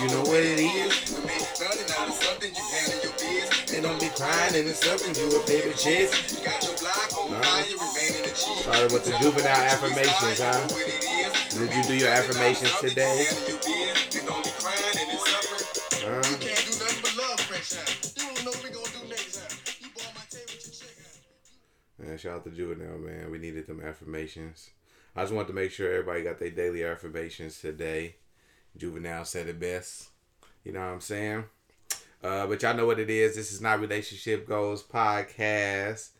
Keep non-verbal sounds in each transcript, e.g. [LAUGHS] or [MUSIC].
you know what it is. And don't be crying and it's something you a baby chest. In the Started with the juvenile affirmations, huh? Did you do your affirmations today? Man, shout out to Juvenile, man. We needed them affirmations. I just wanted to make sure everybody got their daily affirmations today. Juvenile said it best. You know what I'm saying? Uh, but y'all know what it is. This is not Relationship Goals Podcast.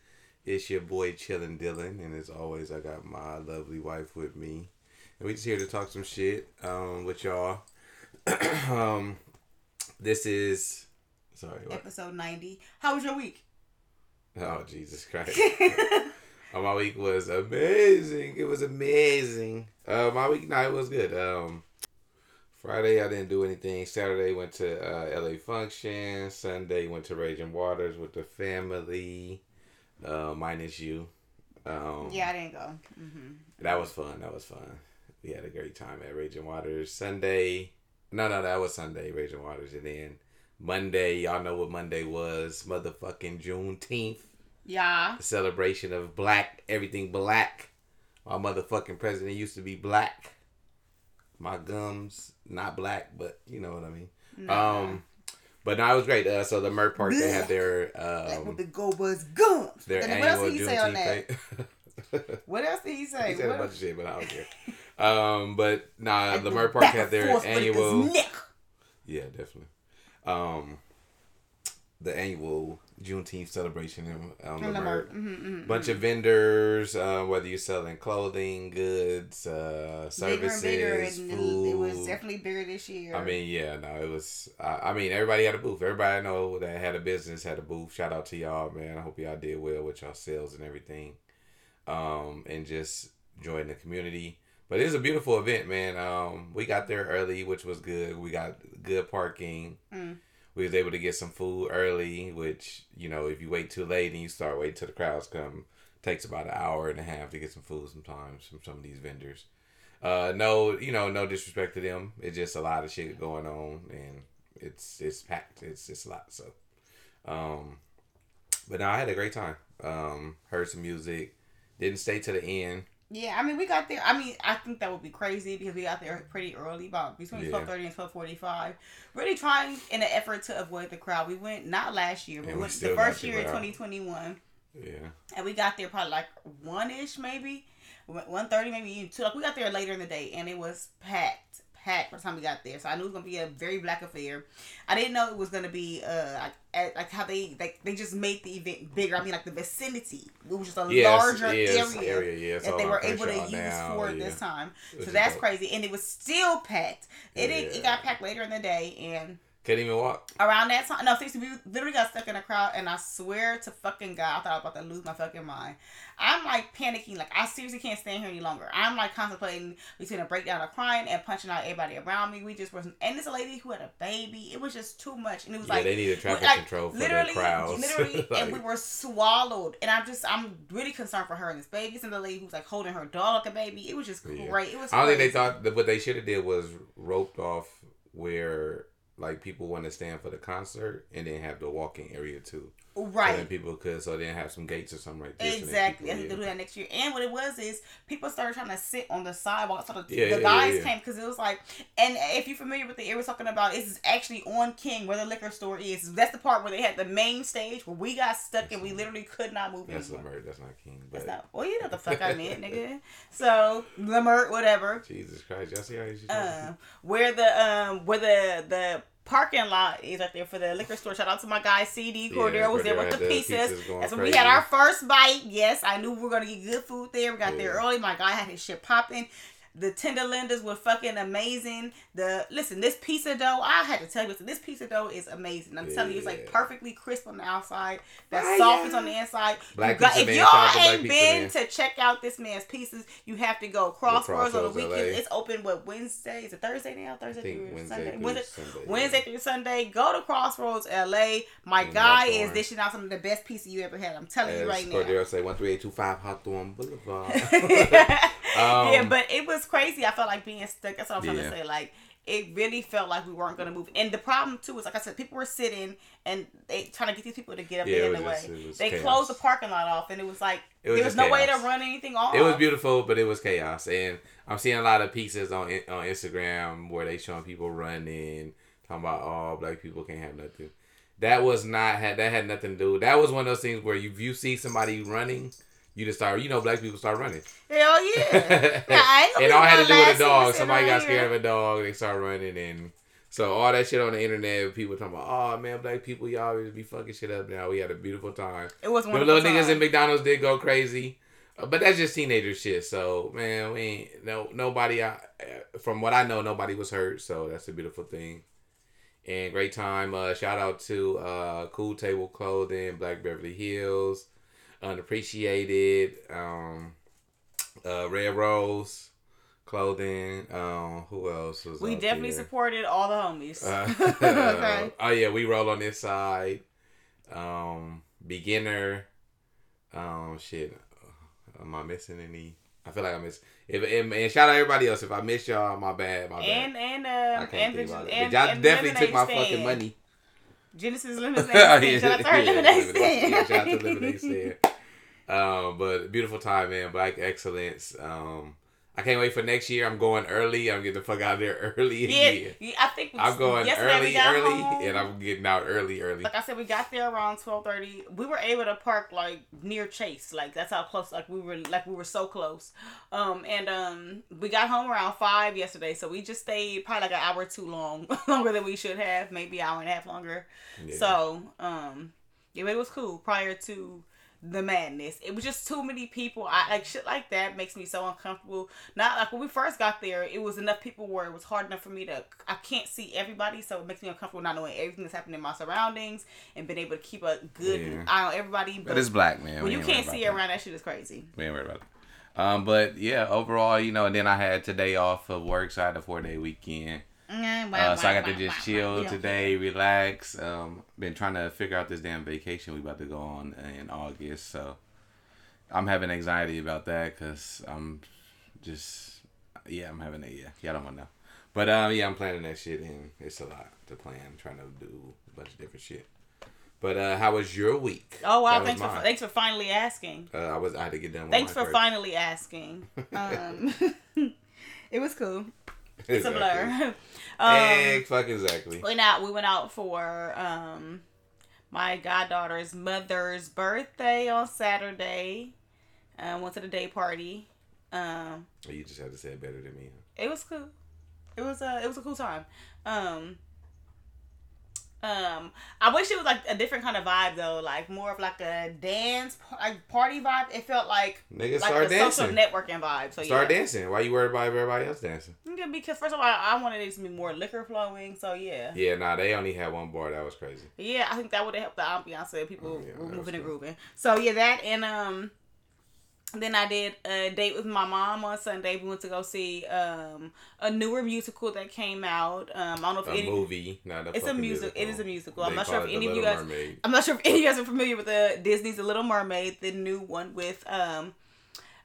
It's your boy Chillin' Dylan. And as always, I got my lovely wife with me. And we just here to talk some shit um, with y'all. [CLEARS THROAT] um, this is. Sorry, what? Episode 90. How was your week? Oh, Jesus Christ. [LAUGHS] Uh, my week was amazing. It was amazing. Uh, my week night was good. Um, Friday I didn't do anything. Saturday went to uh, LA function. Sunday went to Raging Waters with the family, uh, minus you. Um, Yeah, I didn't go. hmm that was fun. That was fun. We had a great time at Raging Waters. Sunday, no, no, that was Sunday, Raging Waters, and then Monday. Y'all know what Monday was? Motherfucking Juneteenth Yeah. the celebration of black, everything black. My motherfucking president used to be black. My gums not black, but you know what I mean. Um, but no, it was great. Uh, so the Merc Park they had their [LAUGHS] Like with um the Go Buzz gums. their And what else annual did he say on that? [LAUGHS] What else did he say? he said a bunch of shit, but I don't care. Um, but nah, [LAUGHS] Like the the Merc Park had their forth break his annual. Yeah, definitely. Um, the annual Juneteenth celebration in- on the And the Merc. Merc. Mhm, mhm, bunch mhm. of vendors, uh, whether you're selling clothing, goods, uh, bigger services, and bigger. And food. it was definitely bigger this year. I mean, yeah, no, it was. Uh, I mean, everybody had a booth. Everybody I know that had a business had a booth. Shout out to y'all, man. I hope y'all did well with y'all sales and everything, um, and just join the community. But it was a beautiful event, man. Um, we got there early, which was good. We got good parking. Mm. We was able to get some food early, which you know, if you wait too late and you start waiting till the crowds come, takes about an hour and a half to get some food sometimes from some of these vendors. Uh, no, you know, no disrespect to them. It's just a lot of shit going on, and it's it's packed. It's it's a lot. So, um, but no, I had a great time. Um, heard some music. Didn't stay to the end. Yeah, I mean, we got there. I mean, I think that would be crazy because we got there pretty early, about between Yeah. twelve thirty and twelve forty five. Really trying in an effort to avoid the crowd. We went not last year, but we we went the first year in twenty twenty one, Yeah, and we got there probably like one ish, maybe one thirty, maybe even two. Like we got there later in the day, and it was packed, packed by the time we got there. So I knew it was gonna be a very black affair. I didn't know it was gonna be uh like like how they like they just made the event bigger. I mean, like the vicinity, it was just a yes, larger yes, area area, yeah. that they were able to use now, for yeah. this time. So that's dope. crazy, and it was still packed. It Yeah. it got packed later in the day, and Couldn't even walk. around that time, no, seriously, we literally got stuck in a crowd, and I swear to fucking God, I thought I was about to lose my fucking mind. I'm like panicking, like I seriously can't stand here any longer. I'm like contemplating between a breakdown of crying and punching out everybody around me. We just wasn't, and this lady who had a baby, it was just too much, and it was Yeah, like they needed traffic like, control for literally, the crowds. [LAUGHS] literally, Like, and we were swallowed. And I'm just, I'm really concerned for her and this baby. And the lady who was like holding her dog like a baby. It was just Yeah. great. It was. I don't think they thought that what they should have did was roped off where like people want to stand for the concert and then have the walking area too. Right. So then people could so then have some gates or something like this. and Exactly. I people- think they'll do that next year. And what it was is people started trying to sit on the sidewalk. So the, Yeah, the yeah, guys yeah, came because it was like, and if you're familiar with the area we're talking about, it's actually on King where the liquor store is. That's the part where they had the main stage where we got stuck and we literally could not move That's anymore. Leimert. That's not King. But... That's not. Well, you know the fuck I [LAUGHS] meant, nigga. So Leimert, whatever. Jesus Christ, y'all see how he's um, where the um where the the parking lot is right there for the liquor store. Shout out to my guy CD Yeah, Cordero was there with the had the pizzas. pizzas That's when we had our first bite. Yes, I knew we were gonna get good food there. We got there early. My guy had his shit popping. The tender lenders were fucking amazing. The listen, this pizza dough, I had to tell you, this pizza dough is amazing. I'm telling you, it's like perfectly crisp on the outside, that Fire. softness on the inside. Black You got- if y'all ain't been to check out this man's pieces, you have to go Crossroads on the weekend. LA. It's open what Wednesday? Is it Thursday now? Thursday through Wednesday Sunday. through Wednesday, Sunday, Wednesday yeah. through Sunday. Go to Crossroads LA. My In guy is Hawthorne. dishing out some of the best pizza you ever had. I'm telling you As right now. Cordero say, one three eight two five Hawthorne Boulevard. [LAUGHS] [LAUGHS] Um, yeah, but it was crazy. I felt like being stuck. That's what I'm trying Yeah. to say. Like it really felt like we weren't gonna move. And the problem too is, like I said, people were sitting and they trying to get these people to get up Yeah, there in the way. just- They chaos. closed the parking lot off, and it was like It was there was no way to run anything off. It was beautiful, but it was chaos. And I'm seeing a lot of pieces on on Instagram where they showing people running, talking about oh black people can't have nothing. That was not had that had nothing to do. That was one of those things where if you see somebody running, you just start. You know, black people start running. Hell yeah. [LAUGHS] I gonna it all had to do with a dog. Somebody got scared of a dog. They start running, and so all that shit on the internet. People talking about, oh man, black people, y'all always be fucking shit up. Now we had a beautiful time. It was The one little niggas in McDonald's did go crazy, Uh, but that's just teenager shit. So man, we ain't no nobody. Uh, from what I know, nobody was hurt. So that's a beautiful thing. And great time. Uh, shout out to uh, Cool Table Clothing, Black Beverly Hills, Unappreciated, um, uh, Red Rose Clothing. Um, who else was? We definitely there? supported all the homies. Uh, [LAUGHS] [LAUGHS] okay. Oh yeah, we roll on this side. Um, beginner. Um, shit. Am I missing any? I feel like I miss. If and, and shout out everybody else. If I miss y'all, my bad. My bad. And and I um can't and think about it. and, But y'all and definitely took my Lemonade fucking money. Genesis [LAUGHS] Lemonade Stand. yeah, Shout out to yeah, Lemonade Lemonade- yeah, shout out to Lemonade Stand. Um, but beautiful time, man. Black excellence. Um, I can't wait for next year. I'm going early. I'm getting the fuck out of there [LAUGHS] early Yeah, yeah, I think I'm going early, early, home. and I'm getting out early, early. like I said, we got there around twelve thirty. We were able to park like near Chase, like that's how close. Like we were, like we were so close. Um, and um, we got home around five yesterday, so we just stayed probably like an hour too long, [LAUGHS] longer than we should have, maybe an hour and a half longer. Yeah. So um, yeah, but it was cool prior to the madness. It was just too many people. I like shit like that makes me so uncomfortable. Not like when we first got there, it was enough people where it was hard enough for me to. I can't see everybody, so it makes me uncomfortable not knowing everything that's happening in my surroundings and being able to keep a good Yeah. eye on everybody. But, But it's black, man. when We you can't see around, that shit is crazy. We ain't worried about it. Um, but yeah, overall, you know, and then I had today off of work, so I had a four day weekend. Uh, so I got to just chill today, relax. Um, been trying to figure out this damn vacation we about to go on in August, so I'm having anxiety about that because I'm just yeah, I'm having a yeah, y'all don't want to know, but um, yeah, I'm planning that shit and it's a lot to plan. I'm trying to do a bunch of different shit. But uh, how was your week? Oh wow! That Thanks for thanks for finally asking. Uh, I was I had to get done. With Thanks for first. finally asking. [LAUGHS] Um, [LAUGHS] it was cool. It's a blur. um, fuck exactly. went out. We went out for um my goddaughter's mother's birthday on Saturday. Um, went to the day party. Um, You just had to say it better than me. it was cool. It was a it was a cool time. Um, um, I wish it was like a different kind of vibe though, like more of like a dance like party vibe. It felt like Nigga, like start a dancing. social networking vibe. So Start yeah. dancing. Why you worried about everybody else dancing? Yeah, because first of all, I wanted it to be more liquor flowing. So yeah. Yeah, nah, they only had one bar. That was crazy. Yeah, I think that would have helped the ambiance people Oh, yeah, were moving and cool. grooving. So yeah, that and um then I did a date with my mom on Sunday. We went to go see um a newer musical that came out. Um I don't know if A any movie, not a. it's a fucking music it is a musical. I'm not sure if any of you guys Mermaid. I'm not sure if any of you guys are familiar with the Disney's The Little Mermaid, the new one with um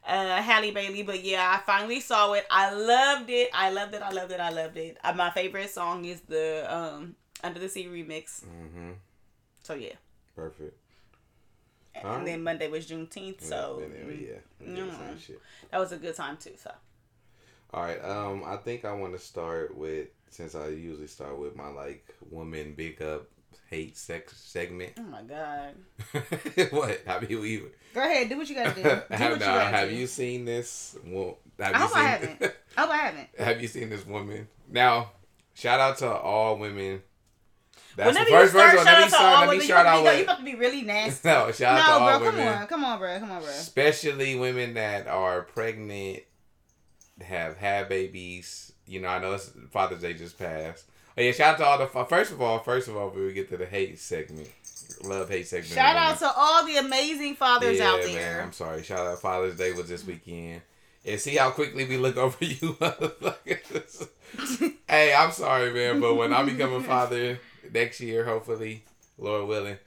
uh Halle Bailey. But yeah, I finally saw it. I loved it. I loved it. I loved it. I loved it. Uh, my favorite song is the um Under the Sea remix. Mm-hmm. So yeah. Perfect. And then Monday was Juneteenth, so yeah, yeah, yeah, we did the same mm. shit. that was a good time too. So All right. Um, I think I want to start with since I usually start with my like woman big up hate sex segment. oh my god, [LAUGHS] what? I mean, we. go ahead, do what you gotta do. [LAUGHS] do what have, you gotta have do. you seen this? Well, have I hope I haven't. I hope I haven't. [LAUGHS] have you seen this woman? Now, shout out to all women. That's Whenever the first you start, verse. shout Let me out to start. all Let me women. You shout about, out to be, you about to be really [LAUGHS] nasty. No, shout out to no, all bro, come on, come on, bro, come on, bro. especially women that are pregnant, have had babies. You know, I know it's Father's Day just passed. Oh yeah, shout out to all the. First of all, first of all, before we get to the hate segment, love hate segment. Shout out to all the amazing fathers yeah, out Man, there. I'm sorry. Shout out Father's Day was this weekend. And see how quickly we look over [LAUGHS] you motherfuckers. [LAUGHS] hey, I'm sorry, man, but when I become a father next year, hopefully, Lord willing,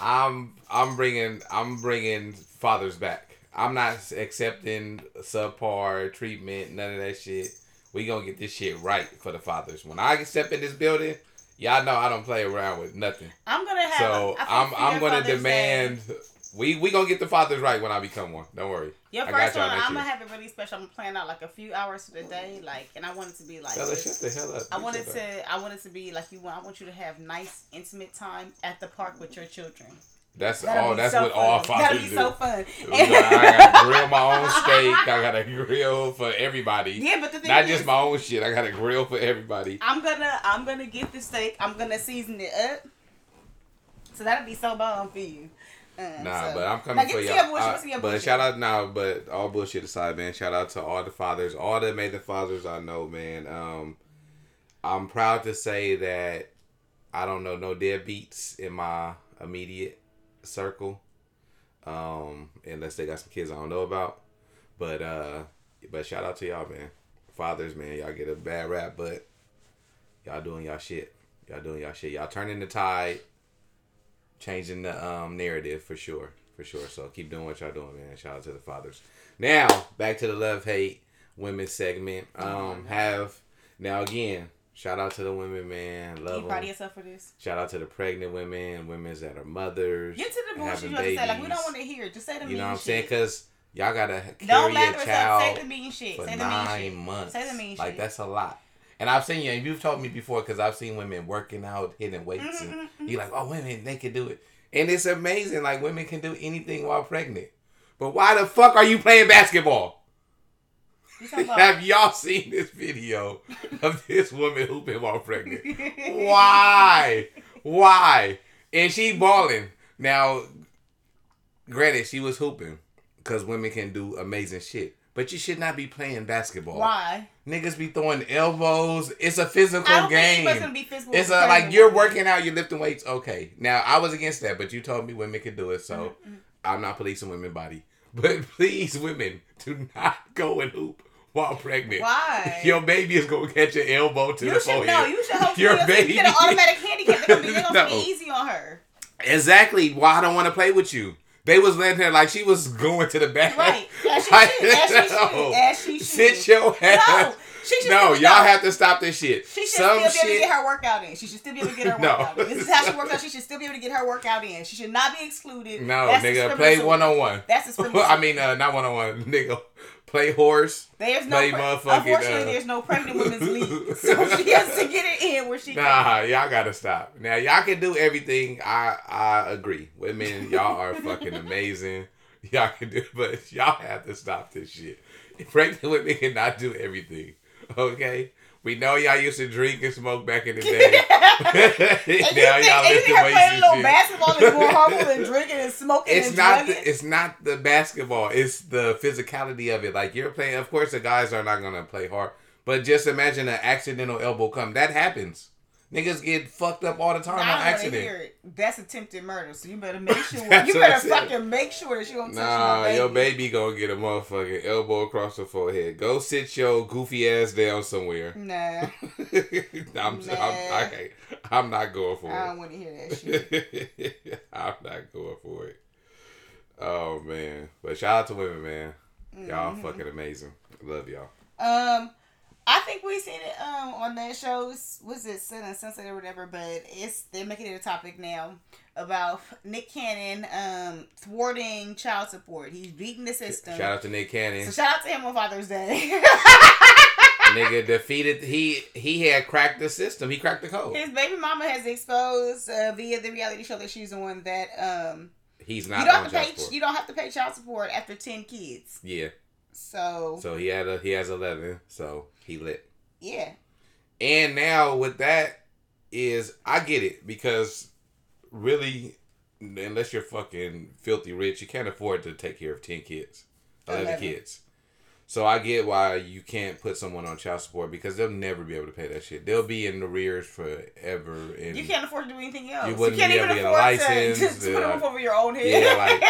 I'm I'm bringing I'm bringing fathers back. I'm not accepting subpar treatment, none of that shit. We gonna get this shit right for the fathers. When I step in this building, y'all know I don't play around with nothing. I'm gonna have. So I think I'm I'm gonna demand. We we gonna get the fathers right when I become one. Don't worry. Your I first one, I'm gonna have it really special. I'm gonna plan out like a few hours for the day, like, and I want it to be like. This. shut the hell up. I wanted to. I wanted to be like you want. I want you to have nice, intimate time at the park with your children. That's That'll all. be That's so what fun. all That'll fathers be do. so fun. I gotta [LAUGHS] grill my own steak. I gotta grill for everybody. Yeah, but the thing Not is, just my own shit. I gotta grill for everybody. I'm gonna. I'm gonna get the steak. I'm gonna season it up. So that'll be so bomb for you. Uh, Nah, so- but I'm coming for y'all. bullshit. Your but shout out now, but all bullshit aside, man. Shout out to all the fathers, all the amazing fathers I know, man. Um, I'm proud to say that I don't know no deadbeats in my immediate circle, um, unless they got some kids I don't know about. But uh, but shout out to y'all, man. Fathers, man, y'all get a bad rap, but y'all doing y'all shit. Y'all doing y'all shit. Y'all turning the tide changing the um narrative for sure, for sure. So keep doing what y'all doing, man. Shout out to the fathers. Now back to the love hate women segment. Um, have now again. Shout out to the women, man. you Love proud of yourself for this? Shout out to the pregnant women, women that are mothers. Get to the bullshit you have to say. Like we don't want to hear. it. Just say the You mean know what I'm saying? Because y'all gotta carry Don't a up. Say child the mean shit. for Say the mean nine shit. months. Say the mean shit. like that's a lot. And I've seen you. And you've told me before because I've seen women working out, hitting weights, Mm-hmm, and you're like, oh, women, they can do it, and it's amazing. Like women can do anything while pregnant. But why the fuck are you playing basketball? You talking about- [LAUGHS] Have y'all seen this video of this woman hooping while pregnant? Why? Why? And she balling. Now, granted, she was hooping because women can do amazing shit. But you should not be playing basketball. Why? Niggas be throwing elbows. It's a physical I don't think game. physical. It's a, like you're working out, you're lifting weights. Okay. Now I was against that, but you told me women could do it, so Mm-hmm, I'm not policing women body. [LAUGHS] But please, women, do not go and hoop while pregnant. Why? [LAUGHS] Your baby is gonna catch an elbow to You the should forehead. no. You should hope Your you, baby. get an automatic handicap. They're gonna be, they're [LAUGHS] gonna No. be easy on her. Exactly. Why I don't want to play with you. They was letting her like she was going to the back. Right. [LAUGHS] As she Like, should. As she should. no. As she should. Sit your ass. No. She should No, y'all have to stop this shit. She should Some still be able to get her workout in. She should still be able to get her [LAUGHS] No. workout in. This is how she works out. She should still be able to get her workout in. She should not be excluded. No, That's nigga, play one on one. That's discriminatory. [LAUGHS] I mean, uh, not one on one, nigga. Play horse. There's no. play Pre- unfortunately, uh, there's no pregnant women's [LAUGHS] league, so she has to get it in where she can. Nah, y'all gotta stop. Now y'all can do everything. I I agree. Women, y'all are [LAUGHS] fucking amazing. Y'all can do, but y'all have to stop this shit. Pregnant women cannot do everything. Okay, we know y'all used to drink and smoke back in the [LAUGHS] day. And you [LAUGHS] think, now and you y'all think playing a little shit. basketball is more [LAUGHS] harmful than drinking and smoking It's and not. drugging? The, it's not the basketball. It's the physicality of it. Like you're playing. Of course, the guys are not gonna play hard. But just imagine an accidental elbow come. That happens. Niggas get fucked up all the time on don't want to accident. hear it. That's attempted murder, so you better make [LAUGHS] sure. You better fucking make sure that you don't touch Nah, my baby. your baby gonna get a motherfucking elbow across the forehead. Go sit your goofy ass down somewhere. Nah, [LAUGHS] I'm, Nah. I'm, I I'm not going for I it. I don't want to hear that [LAUGHS] shit. I'm not going for it. Oh man, but shout out to women, man. Y'all Mm-hmm. fucking amazing. Love y'all. Um, I think we seen it um on that shows. Was it Selling Sunset or whatever? But it's they're making it a topic now about Nick Cannon um thwarting child support. He's beating the system. Shout out to Nick Cannon. so shout out to him on Father's Day. [LAUGHS] Nigga defeated. He he had cracked the system. He cracked the code. His baby mama has exposed uh, via the reality show that she's on that um He's not. you don't on have to pay support. you don't have to pay child support after ten kids. Yeah. So, So he had a he has eleven. So he lit. yeah, And now with that is I get it because really unless you're fucking filthy rich, you can't afford to take care of ten kids. eleven kids. So I get why you can't put someone on child support because they'll never be able to pay that shit. They'll be in arrears forever and you can't afford to do anything else. You, wouldn't can't be even able to get a afford to license, [LAUGHS] just put a uh, roof over your own head. yeah, like,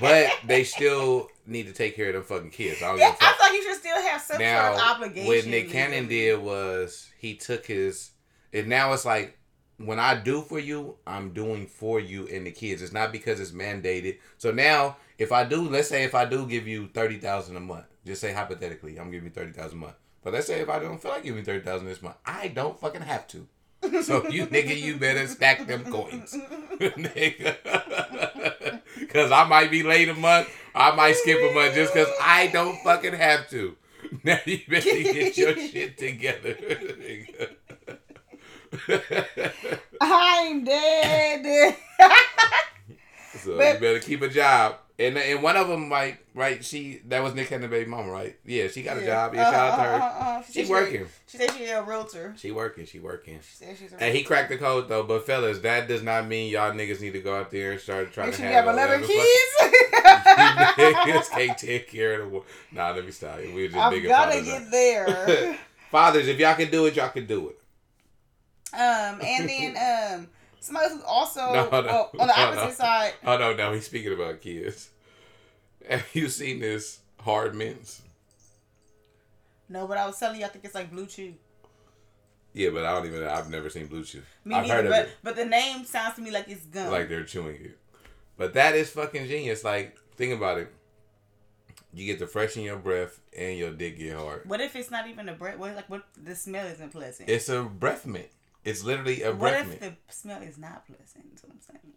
but they still need to take care of them fucking kids. I don't yeah, give a I thought you should still have some now, sort of obligation. what Nick Cannon did was he took his, and now it's like when I do for you, I'm doing for you and the kids. It's not because it's mandated. So now if I do, let's say if I do give you thirty thousand a month, just say hypothetically, I'm giving you thirty thousand a month. But let's say if I don't feel like giving you thirty thousand this month, I don't fucking have to. So you nigga, you better stack them coins, [LAUGHS] nigga. Cause I might be late a month, I might skip a month just cause I don't fucking have to. [LAUGHS] Now you better get your [LAUGHS] shit together. I'm dead. [LAUGHS] So But- you better keep a job. And and one of them, like, right, she that was Nick Cannon baby mama, right? Yeah, she got a job. Yeah, shout out to her. Uh, uh, uh, She said working. She said she's a realtor. She working. She working. She said she's a And he cracked the code though. But fellas, that does not mean y'all niggas need to go out there and start trying Make to sure have, have 11 11 kids. [LAUGHS] [LAUGHS] niggas can't take care of the world. Nah, let me stop. We were just I've got to fathers. get there. [LAUGHS] fathers, if y'all can do it, y'all can do it. Um, and then um, somebody who also No, no, well, on the [LAUGHS] no, opposite side. Oh no, no, he's speaking about kids. [LAUGHS] Have you seen this hard mints? No, but I was telling you, I think it's like BlueChew. Yeah, but I don't even. I've never seen BlueChew. Me I've neither, heard of but it. but the name sounds to me like it's gum. like they're chewing it. But that is fucking genius. Like, think about it. You get to freshen your breath and your dick get hard. what if it's not even a breath? What like what the smell isn't pleasant? It's a breath mint. It's literally a what breath if mint. the smell is not pleasant? What I'm saying.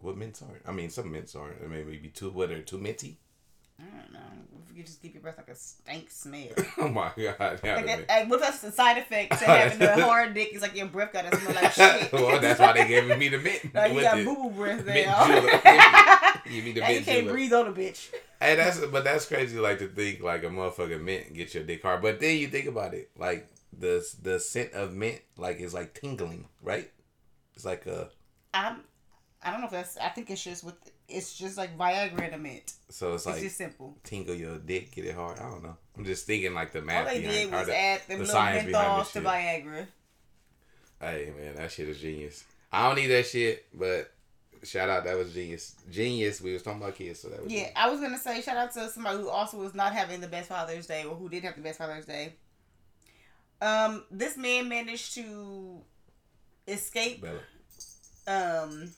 What mints aren't? I mean, some mints aren't. I mean, maybe too. What are too minty? I don't know. If you just give your breath like a stank smell. [LAUGHS] Oh my god! Like like, what that's the side effect to having a [LAUGHS] hard dick? Is like your breath gotta smell like shit. [LAUGHS] well, that's why they gave me the mint. Like you got boo boo breath Mint now. Give me the and you can't julep. breathe on a bitch. Hey, that's but that's crazy. Like to think like a motherfucking mint get your dick hard, but then you think about it, like the the scent of mint, like is like tingling, right? It's like a I'm. I don't know if that's. I think it's just with. It's just like Viagra in a mint. so it's It's like just simple. tingle your dick, get it hard. I don't know. I'm just thinking like the math. All they behind did was the- add them the little menthols to. Viagra. Hey man, that shit is genius. I don't need that shit, but shout out, that was genius. Genius. We was talking about kids, so that was Yeah, genius. I was gonna say shout out to somebody who also was not having the best Father's Day or who didn't have the best Father's Day. Um, this man managed to escape Bella. um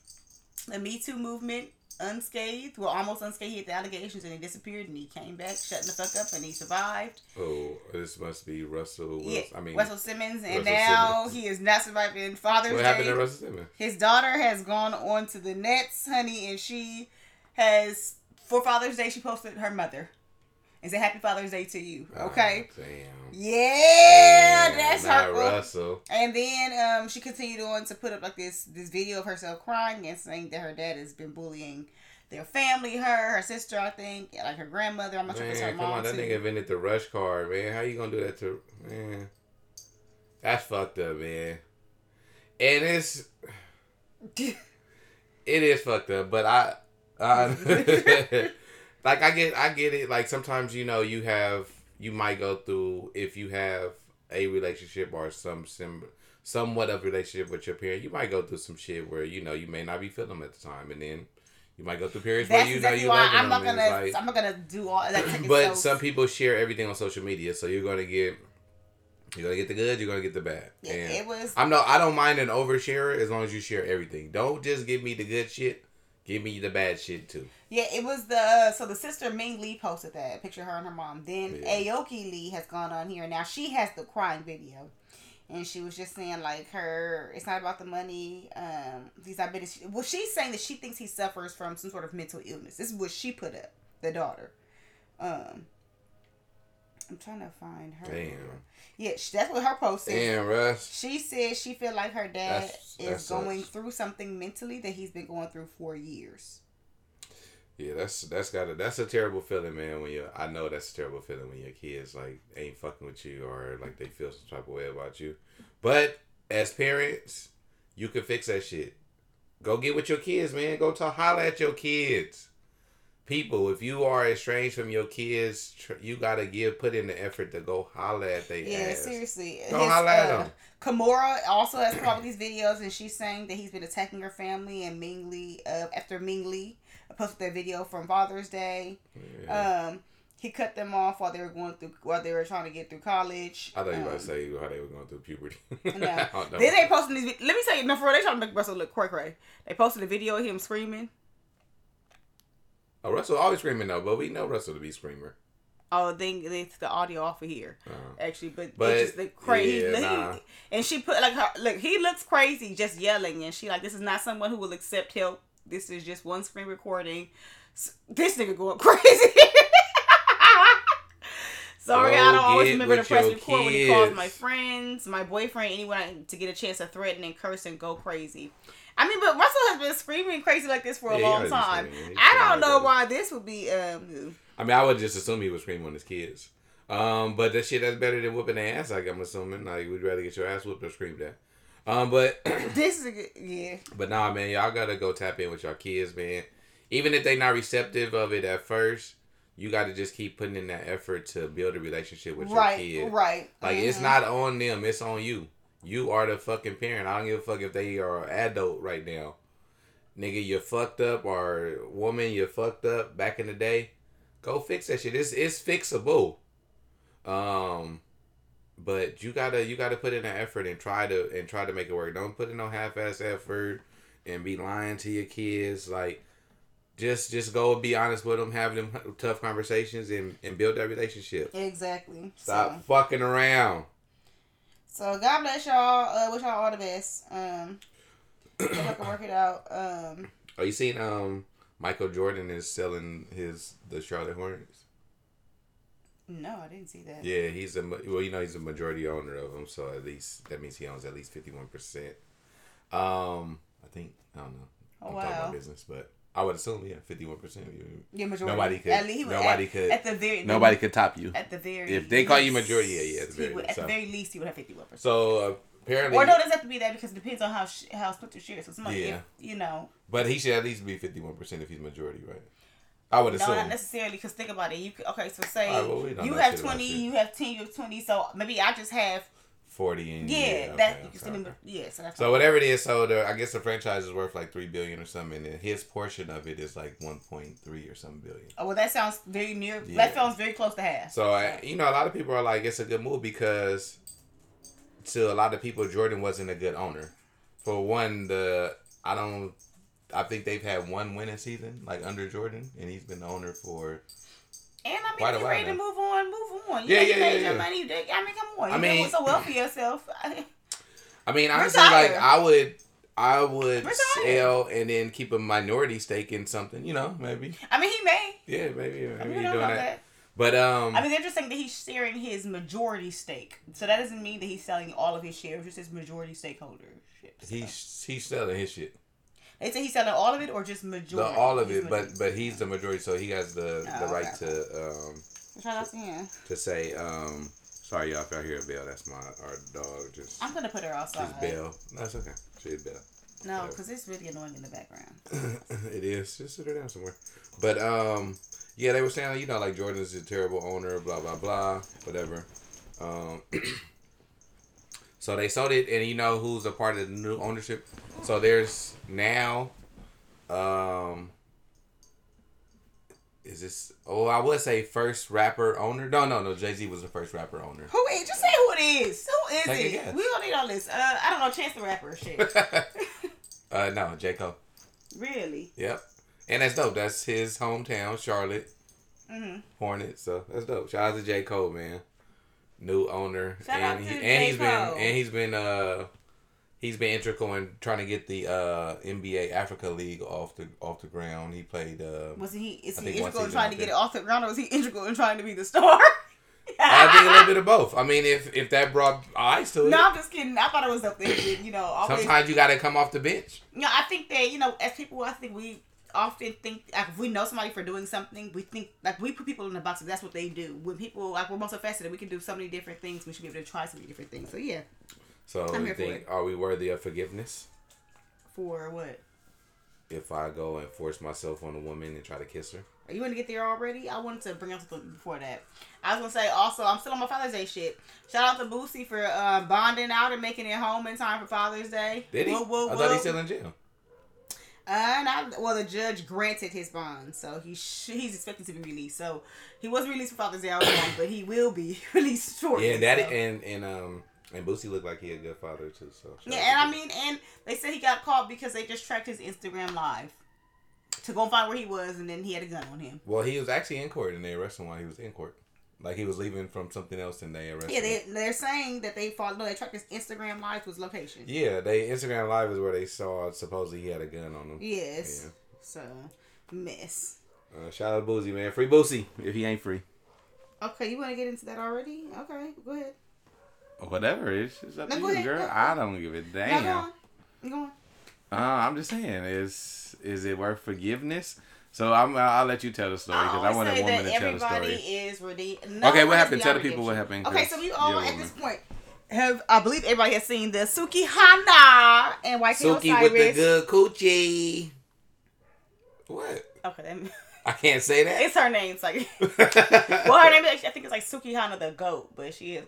the Me Too movement unscathed. Well, almost unscathed. He had the allegations and he disappeared and he came back, shutting the fuck up, and he survived. Oh, this must be Russell. Wilson. Yeah, I mean, Russell Simmons, and Russell now Simmons. he is not surviving Father's Day. what happened to Russell Simmons? His daughter has gone on to the Nets, honey, and she has for Father's Day she posted her mother and said Happy Father's Day to you. Okay. Ah, damn. Yeah, Damn, that's her. Russell. And then um, she continued on to put up like this this video of herself crying and saying that her dad has been bullying their family, her, her sister, I think, like her grandmother. I'm not sure if her Man, come mom on, that too. nigga invented the RushCard, man. How you gonna do that to man? That's fucked up, man. And it's [LAUGHS] it is fucked up, but I, I [LAUGHS] [LAUGHS] like I get I get it. Like sometimes you know you have you might go through if you have a relationship or some sim somewhat of relationship with your parent, you might go through some shit where you know you may not be feeling them at the time, and then you might go through periods That's where you exactly know you love I'm not gonna like, I'm not gonna do all that. [CLEARS THROAT] but so- some people share everything on social media, so you're gonna get you're gonna get the good, you're gonna get the bad. Yeah, and it was I'm no I don't mind an oversharer as long as you share everything. Don't just give me the good shit. Give me the bad shit too. Yeah, it was the so the sister Ming Lee posted that picture of her and her mom. Then Yeah. Aoki Lee has gone on here. Now she has the crying video, and she was just saying like her it's not about the money. Um, he's not been. Well, she's saying that she thinks he suffers from some sort of mental illness. This is what she put up. The daughter. Um, I'm trying to find her. Damn. Yeah, she, that's what her post said. Damn, Russ. She said she feel like her dad That's- that is going sucks. through something mentally that he's been going through for years. Yeah, that's that's got a that's a terrible feeling, man. When you I know that's a terrible feeling when your kids like ain't fucking with you or like they feel some type of way about you. But as parents, you can fix that shit. Go get with your kids, man. Go talk, holler at your kids. People, if you are estranged from your kids, tr- you gotta give put in the effort to go holler at their Yeah, ass. seriously. Don't holla at uh, him. Kimora also has with these videos, and she's saying that he's been attacking her family. And Ming Lee, uh, after Ming Lee posted that video from Father's Day, Yeah. um, he cut them off while they were going through while they were trying to get through college. I thought you were Um, about to say how they were going through puberty. [LAUGHS] [LAUGHS] No. Then they posted these. Let me tell you, no, for real, they trying to make Russell look cray cray. They posted a video of him screaming. Oh, Russell always screaming though, but we know Russell to be screamer. Oh, then it's the audio off of here. Uh, Actually, but, But, it's just the crazy. yeah, nah. And she put like her look. He looks crazy just yelling, and she like this is not someone who will accept help. This is just one screen recording. This nigga going [LAUGHS] crazy. Sorry, I don't always remember to press record when he calls my friends, my boyfriend, anyone to get a chance to threaten and curse and go crazy. I mean, but Russell has been screaming crazy like this for a Yeah, long time. I don't know why this would be um I mean, I would just assume he was screaming on his kids. Um, but that shit that's better than whooping their ass. Like I'm assuming, like we'd rather get your ass whooped or screamed at. Um, but [COUGHS] this is a good yeah. but nah, man, y'all gotta go tap in with your kids, man. Even if they not receptive of it at first, you got to just keep putting in that effort to build a relationship with right, your kid. right. Like it's Mhm. not on them, it's on you. You are the fucking parent. I don't give a fuck if they are adult right now. Nigga, you fucked up or woman, you fucked up back in the day. Go fix that shit. It's it's fixable. Um but you gotta you gotta put in an effort and try to and try to make it work. Don't put in no half ass effort and be lying to your kids. Like just just go and be honest with them, have them tough conversations and, and build that relationship. Exactly. Stop So, fucking around. so God bless y'all. Uh, wish y'all all the best. Um, can work it out. Um, Oh, you seen um Michael Jordan is selling his the Charlotte Hornets? No, I didn't see that. Yeah, he's a well, you know, he's a majority owner of them, so at least that means he owns at least fifty one percent. Um, I think I don't know. Oh, I'm talking about business, but I would assume yeah, fifty one percent. Yeah, majority. Nobody could- At least nobody at, could- At the very. Nobody could top you. At the very. If they call you majority, yeah, yeah, at the very would- least, At so. the very least, he would have fifty-one percent. So uh, apparently, Or no, it doesn't have to be that because it depends on how sh- how split the shares. So somebody, Yeah. if, you know, but he should at least be fifty one percent if he's majority, right? I would no, assume. not necessarily. Because think about it. You could, okay? So say Alright, well, we you have twenty, you have ten, you have twenty. So maybe I just have Forty and yeah. okay, that you okay, okay. yeah. So that's So whatever it is, so the I guess the franchise is worth like three billion or something, and his portion of it is like one point three or some billion. Oh well, that sounds very near. Yeah. That sounds very close to half. So I, you know, a lot of people are like, it's a good move because to a lot of people, Jordan wasn't a good owner. For one, the I don't, I think they've had one winning season like under Jordan, and he's been the owner for. And I Quite mean, you while ready to move on, move on. You Yeah, yeah, yeah, your yeah. money. You did- I mean, come on. I You mean- mean, so well for yourself. [LAUGHS] I mean, honestly, Retire. like I would, I would Retire. sell and then keep a minority stake in something. You know, maybe. I mean, he may. Yeah, maybe. I Maybe mean, you're we don't doing that. that. But um, I mean, just saying that he's sharing his majority stake. So that doesn't mean that he's selling all of his shares, just his majority stakeholdership. He's he's selling his shit. They say he's selling all of it or just The, majority. all of His it, but majority. but he's the majority, so he has the the Oh, right okay. to um Shout to to say um sorry y'all if y'all hear a bell. That's my our dog just I'm gonna put her outside. just bell. No, it's okay. She's bell. No, because it's really annoying in the background. [LAUGHS] it is. Just sit her down somewhere. But um, yeah, they were saying you know like Jordan's a terrible owner, blah blah blah, whatever. Um, [CLEARS THROAT] so they sold it, and you know who's a part of the new ownership. So there's now, um, is this? Oh, I would say first rapper owner. No, no, no. Jay Z was the first rapper owner. Who is? Just say who it is. Who is Take it? We don't need all this. Uh, I don't know. Chance the Rapper shit. [LAUGHS] uh, no, J Cole. really? Yep, and that's dope. That's his hometown, Charlotte. Mm-hmm. Hornets. So that's dope. Shout out to J Cole, man. New owner, Shout out and he, J. he's Cole. been and he's been uh he's been integral in trying to get the uh NBA Africa League off the off the ground. He played. uh Wasn't he? Is he integral in trying to get it off the ground, or was he integral in trying to be the star? [LAUGHS] I think a little bit of both. I mean, if if that brought eyes to it, No, I'm just kidding. I thought it was up there. You know, always. sometimes you got to come off the bench. You know, I think that you know, as people, I think we often think like if we know somebody for doing something, we think like we put people in the box. That's what they do. When people like we're multifaceted, we can do so many different things. We should be able to try so many different things. So yeah, So I'm for think, are we worthy of forgiveness for what? if I go and force myself on a woman and try to kiss her? Are you want to get there already? I wanted to bring up something before that. I was gonna say also, I'm still on my Father's Day shit. Shout out to Boosie for uh, bonding out and making it home in time for Father's Day. Did he? Whoop, whoop, I thought he's still in jail. Uh, not, well, the judge granted his bond, so he sh- he's expected to be released. So he was released for Father's Day, I was wrong, but he will be [LAUGHS] released shortly. Yeah, and that so. and and um and Boosie looked like he a good father too. So Yeah, and I mean, and they said he got caught because they just tracked his Instagram live. to go find where he was, and then he had a gun on him. Well, he was actually in court, and they arrested him while he was in court. Like he was leaving from something else, and they arrested Yeah, him. they they're saying that they followed. No, they tracked his Instagram live to his location. Yeah, they Instagram live is where they saw supposedly he had a gun on him. Yes. Yeah. So, miss. Uh, shout out to Boosie, man. Free Boosie if he ain't free. Okay, you want to get into that already? Okay, go ahead. Whatever, it's, it's up No, to you, ahead, girl. go- go. I don't give a Now damn. go on. Go on. Uh, I'm just saying, is is it worth forgiveness? So I'm I'll let you tell the story because I, always want a woman to tell the everybody story. is redeemed. Okay, what happened? Tell the people what happened, Okay, so we all at this point have I believe everybody has seen the Sukihana and YK Suki Osiris. with the good coochie. What? Okay, that- I can't say that. it's her name. It's like [LAUGHS] well, her name is, I think it's like Sukihana the goat, but she is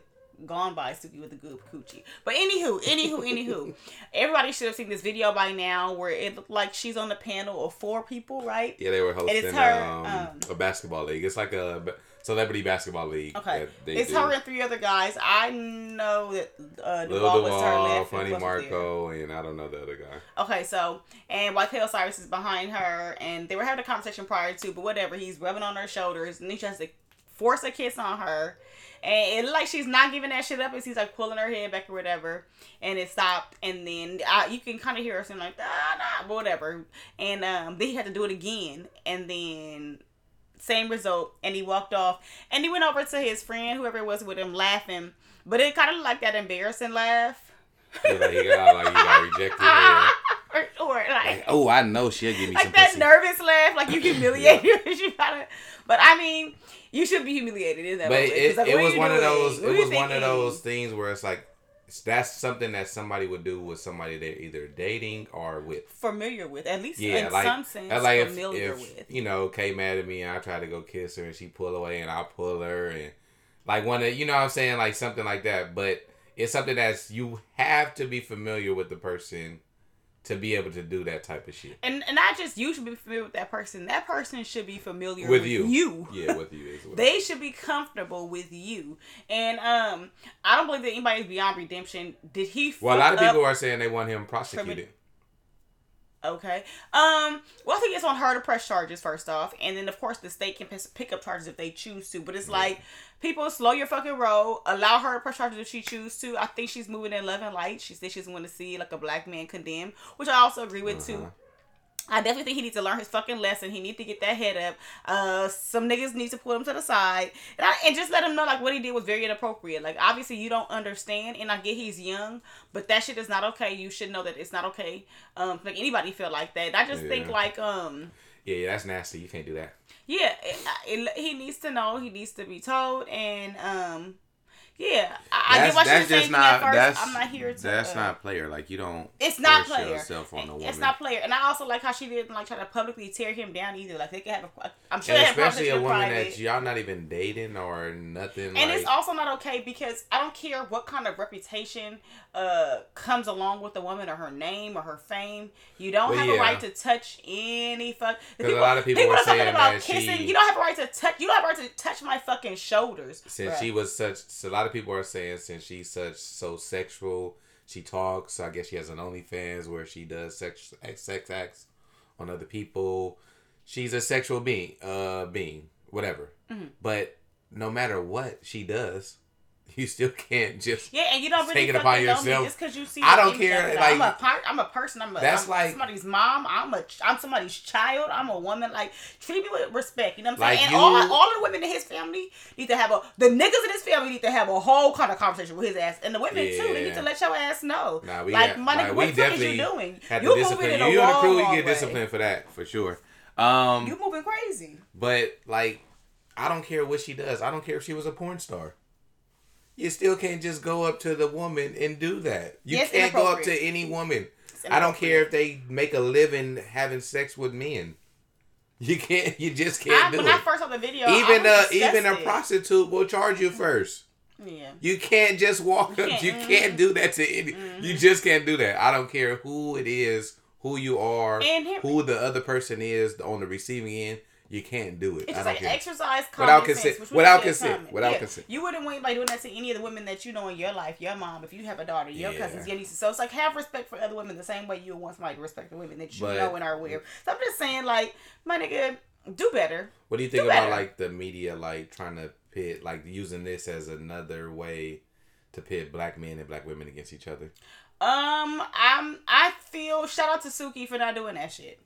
gone by Suki with the good coochie. But anywho, anywho, anywho, [LAUGHS] everybody should have seen this video by now where it looked like she's on the panel of four people, right? yeah, they were hosting it's her, um, um, a basketball league. It's like a celebrity basketball league. Okay, that they it's do. her and three other guys. I know that uh, Lil Duval was her left. Funny there. Marco, and I don't know the other guy. Okay, so and YK Osiris is behind her, and they were having a conversation prior to, but whatever. He's rubbing on her shoulders, and he tries to force a kiss on her, and it looked like she's not giving that shit up, And she's like pulling her head back or whatever, and it stopped, and then uh, you can kind of hear her saying like ah nah, but whatever, and um, then he had to do it again, and then same result, and he walked off, and he went over to his friend, whoever it was with him, laughing, but it kind of like that embarrassing laugh. Yeah, like he got like he got rejected. yeah. [LAUGHS] or, or like, Like, oh, I know she'll give me some like that pussy. nervous laugh, like you humiliated. you [LAUGHS] gotta, but I mean, you should be humiliated in that but moment. it, like, it was one of those. What It was one of those things where it's like that's something that somebody would do with somebody they're either dating or with. familiar with, at least Yeah, in like, some sense, uh, like if, familiar if with. you know Kay mad at me and I try to go kiss her and she pull away and I pull her and like one of you know what I'm saying like something like that. But it's something that's you have to be familiar with the person to be able to do that type of shit And and not just you should be familiar with that person. That person should be familiar with with, you. you. yeah, with you as well. They should be comfortable with you. And um, I don't believe that anybody is beyond redemption. Did he? well, a lot of people are saying they want him prosecuted. Okay. Um. Well, I think it's on her to press charges first off, and then of course the state can pick up charges if they choose to. But it's like people slow your fucking roll. Allow her to press charges if she choose to. I think she's moving in love and light. She said she's want to see like a black man condemned, which I also agree with Uh-huh. too. I definitely think he needs to learn his fucking lesson. He needs to get that head up. Uh, some niggas need to pull him to the side and, I, and just let him know like what he did was very inappropriate. Like obviously you don't understand, and I get he's young, but that shit is not okay. You should know that it's not okay. Um, make anybody feel like that. I just think like um, Yeah, yeah, that's nasty. You can't do that. yeah, it, it, he needs to know. He needs to be told, and um, yeah, I, I get what you're saying at first. I'm not here to. That's uh, not player. Like you don't. It's not player. yourself on a woman. It's not player, and I also like how she didn't like try to publicly tear him down either. Like they could have a. I'm sure And especially a woman private. that y'all not even dating or nothing. And like, it's also not okay because I don't care what kind of reputation uh comes along with the woman or her name or her fame. You don't have yeah. a right to touch any fuck. 'Cause a lot of people were are talking saying about that kissing. she- You don't have a right to touch. You don't have a right to touch my fucking shoulders. since bruh. she was such so lot of people are saying since she's such so sexual she talks. I guess she has an onlyfans where she does sex sex acts on other people. She's a sexual being uh being whatever. Mm-hmm. but no matter what she does [LAUGHS] you still can't just Yeah, and you don't really Take it upon yourself. just because you see. I don't care, like- I'm a, I'm a person. I'm a. That's I'm like- somebody's mom. I'm a. I'm somebody's child. I'm a woman. Like treat me with respect. You know what I'm Like saying? you- and all all the women in his family need to have a. The niggas in his family need to have a whole kind of conversation with his ass, and the women too. They need to let your ass know. Nah, we like had- my nigga, we what the fuck is you doing? you moving discipline in you a you wrong, crew you get way. disciplined for that for sure um You moving crazy. But like, I don't care what she does. I don't care if she was a porn star. You still can't just go up to the woman and do that. You Yes, can't go up to any woman. I don't care if they make a living having sex with men. [LAUGHS] You can't. You just can't do when I first saw the video, Even I a even a prostitute will charge you first. Yeah. You can't just walk You up. can't- You mhm. can't do that to any. You just can't do that. I don't care who it is, who you are, who the other person is on the receiving end. You can't do it. It's just like care. exercise Without sense, consent- which without consent, without Yeah. consent. You wouldn't want anybody doing that to any of the women that you know in your life, your mom, if you have a daughter, your Yeah. cousins, your nieces. So it's like have respect for other women the same way you want somebody to respect the women that you But- know and are aware. So I'm just saying, like, my nigga, do better. What do you think Do about better. like the media like trying to pit like using this as another way to pit black men and black women against each other? Um, I'm I feel shout out to Suki for not doing that shit.